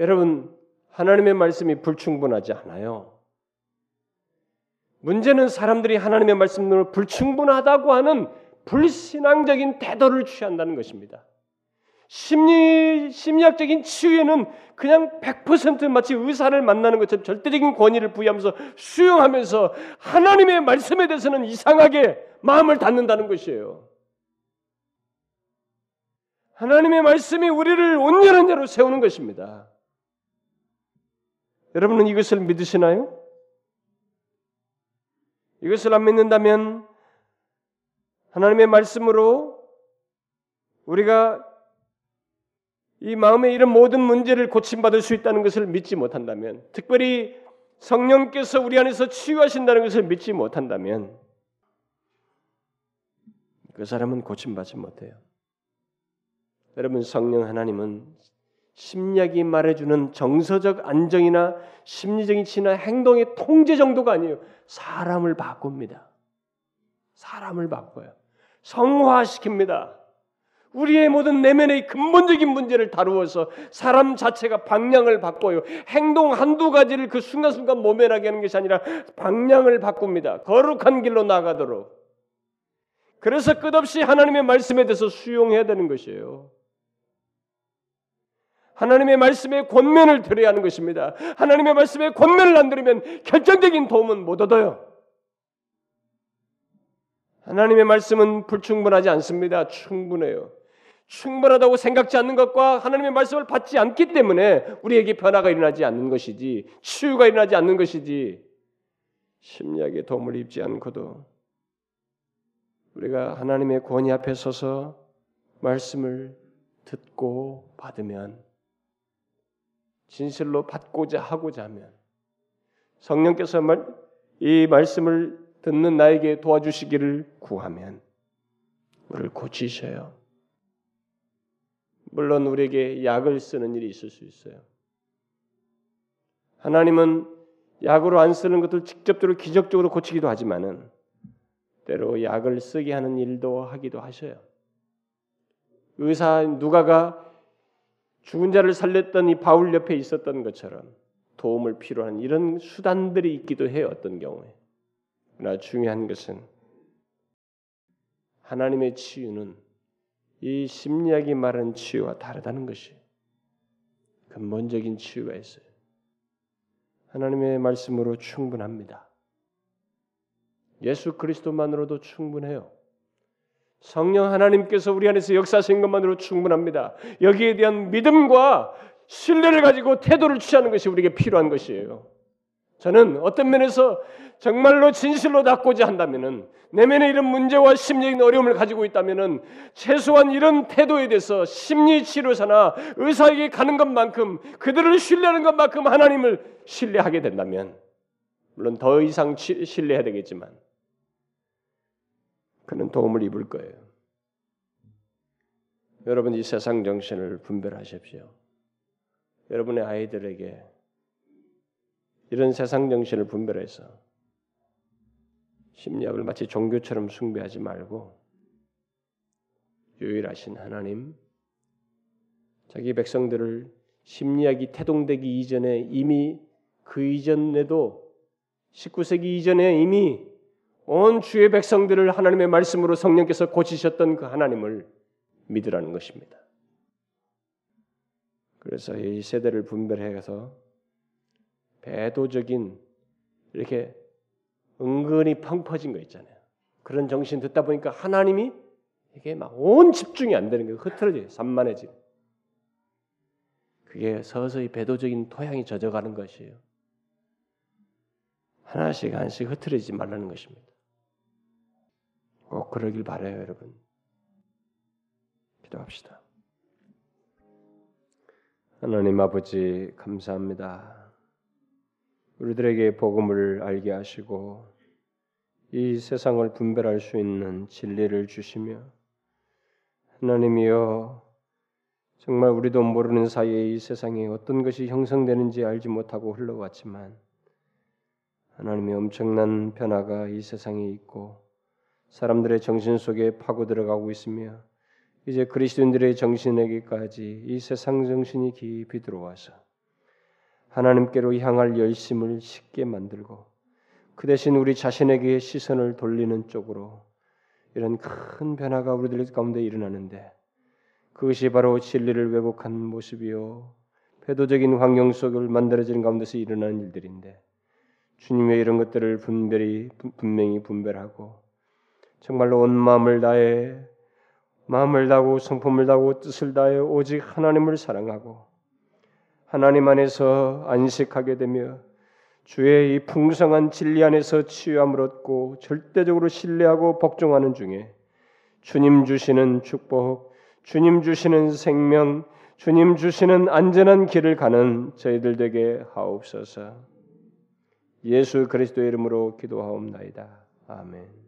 여러분 하나님의 말씀이 불충분하지 않아요. 문제는 사람들이 하나님의 말씀으로 불충분하다고 하는 불신앙적인 태도를 취한다는 것입니다. 심리 심리학적인 치유에는 그냥 100% 마치 의사를 만나는 것처럼 절대적인 권위를 부여하면서 수용하면서 하나님의 말씀에 대해서는 이상하게 마음을 닫는다는 것이에요. 하나님의 말씀이 우리를 온전한 자로 세우는 것입니다. 여러분은 이것을 믿으시나요? 이것을 안 믿는다면 하나님의 말씀으로 우리가 이 마음에 이런 모든 문제를 고침받을 수 있다는 것을 믿지 못한다면, 특별히 성령께서 우리 안에서 치유하신다는 것을 믿지 못한다면, 그 사람은 고침받지 못해요. 여러분, 성령 하나님은 심리학이 말해주는 정서적 안정이나 심리적인 치나 행동의 통제 정도가 아니에요. 사람을 바꿉니다. 사람을 바꿔요. 성화시킵니다. 우리의 모든 내면의 근본적인 문제를 다루어서 사람 자체가 방향을 바꿔요. 행동 한두 가지를 그 순간순간 모면하게 하는 것이 아니라 방향을 바꿉니다. 거룩한 길로 나가도록. 그래서 끝없이 하나님의 말씀에 대해서 수용해야 되는 것이에요. 하나님의 말씀에 권면을 들어야 하는 것입니다. 하나님의 말씀에 권면을 안 들으면 결정적인 도움은 못 얻어요. 하나님의 말씀은 불충분하지 않습니다. 충분해요. 충분하다고 생각지 않는 것과 하나님의 말씀을 받지 않기 때문에 우리에게 변화가 일어나지 않는 것이지 치유가 일어나지 않는 것이지 심리학의 도움을 입지 않고도 우리가 하나님의 권위 앞에 서서 말씀을 듣고 받으면 진실로 받고자 하고자 하면 성령께서 이 말씀을 듣는 나에게 도와주시기를 구하면 우리를 고치셔요. 물론 우리에게 약을 쓰는 일이 있을 수 있어요. 하나님은 약으로 안 쓰는 것들 직접적으로 기적적으로 고치기도 하지만은 때로 약을 쓰게 하는 일도 하기도 하셔요. 의사 누가가 죽은 자를 살렸던 이 바울 옆에 있었던 것처럼 도움을 필요한 이런 수단들이 있기도 해요. 어떤 경우에. 그러나 중요한 것은 하나님의 치유는 이 심리학이 말하는 치유와 다르다는 것이 근본적인 치유가 있어요. 하나님의 말씀으로 충분합니다. 예수 그리스도만으로도 충분해요. 성령 하나님께서 우리 안에서 역사하신 것만으로 충분합니다. 여기에 대한 믿음과 신뢰를 가지고 태도를 취하는 것이 우리에게 필요한 것이에요. 저는 어떤 면에서 정말로 진실로 낫고자 한다면은 내면에 이런 문제와 심리적인 어려움을 가지고 있다면은 최소한 이런 태도에 대해서 심리 치료사나 의사에게 가는 것만큼 그들을 신뢰하는 것만큼 하나님을 신뢰하게 된다면 물론 더 이상 신뢰해야 되겠지만 그는 도움을 입을 거예요. 여러분 이 세상 정신을 분별하십시오. 여러분의 아이들에게 이런 세상 정신을 분별해서 심리학을 마치 종교처럼 숭배하지 말고 유일하신 하나님 자기 백성들을 심리학이 태동되기 이전에 이미 그 이전에도 19세기 이전에 이미 온 주의 백성들을 하나님의 말씀으로 성령께서 고치셨던 그 하나님을 믿으라는 것입니다. 그래서 이 세대를 분별해서 배도적인 이렇게 은근히 펑 퍼진 거 있잖아요. 그런 정신 듣다 보니까 하나님이 이게 막 온 집중이 안 되는 거예요. 흐트러져요. 산만해지 그게 서서히 배도적인 토양이 젖어가는 것이에요. 하나씩 하나씩 흐트러지지 말라는 것입니다. 꼭 그러길 바래요, 여러분. 기도합시다. 하나님 아버지 감사합니다. 우리들에게 복음을 알게 하시고 이 세상을 분별할 수 있는 진리를 주시며 하나님이여 정말 우리도 모르는 사이에 이 세상에 어떤 것이 형성되는지 알지 못하고 흘러왔지만 하나님의 엄청난 변화가 이 세상에 있고 사람들의 정신 속에 파고 들어가고 있으며 이제 그리스도인들의 정신에게까지 이 세상 정신이 깊이 들어와서 하나님께로 향할 열심을 쉽게 만들고 그 대신 우리 자신에게 시선을 돌리는 쪽으로 이런 큰 변화가 우리들 가운데 일어나는데 그것이 바로 진리를 왜곡한 모습이요. 패도적인 환경 속을 만들어지는 가운데서 일어나는 일들인데 주님의 이런 것들을 분별히 분명히 분별하고 정말로 온 마음을 다해 마음을 다하고 성품을 다하고 뜻을 다해 오직 하나님을 사랑하고 하나님 안에서 안식하게 되며 주의 이 풍성한 진리 안에서 치유함을 얻고 절대적으로 신뢰하고 복종하는 중에 주님 주시는 축복, 주님 주시는 생명, 주님 주시는 안전한 길을 가는 저희들 되게 하옵소서. 예수 그리스도의 이름으로 기도하옵나이다. 아멘.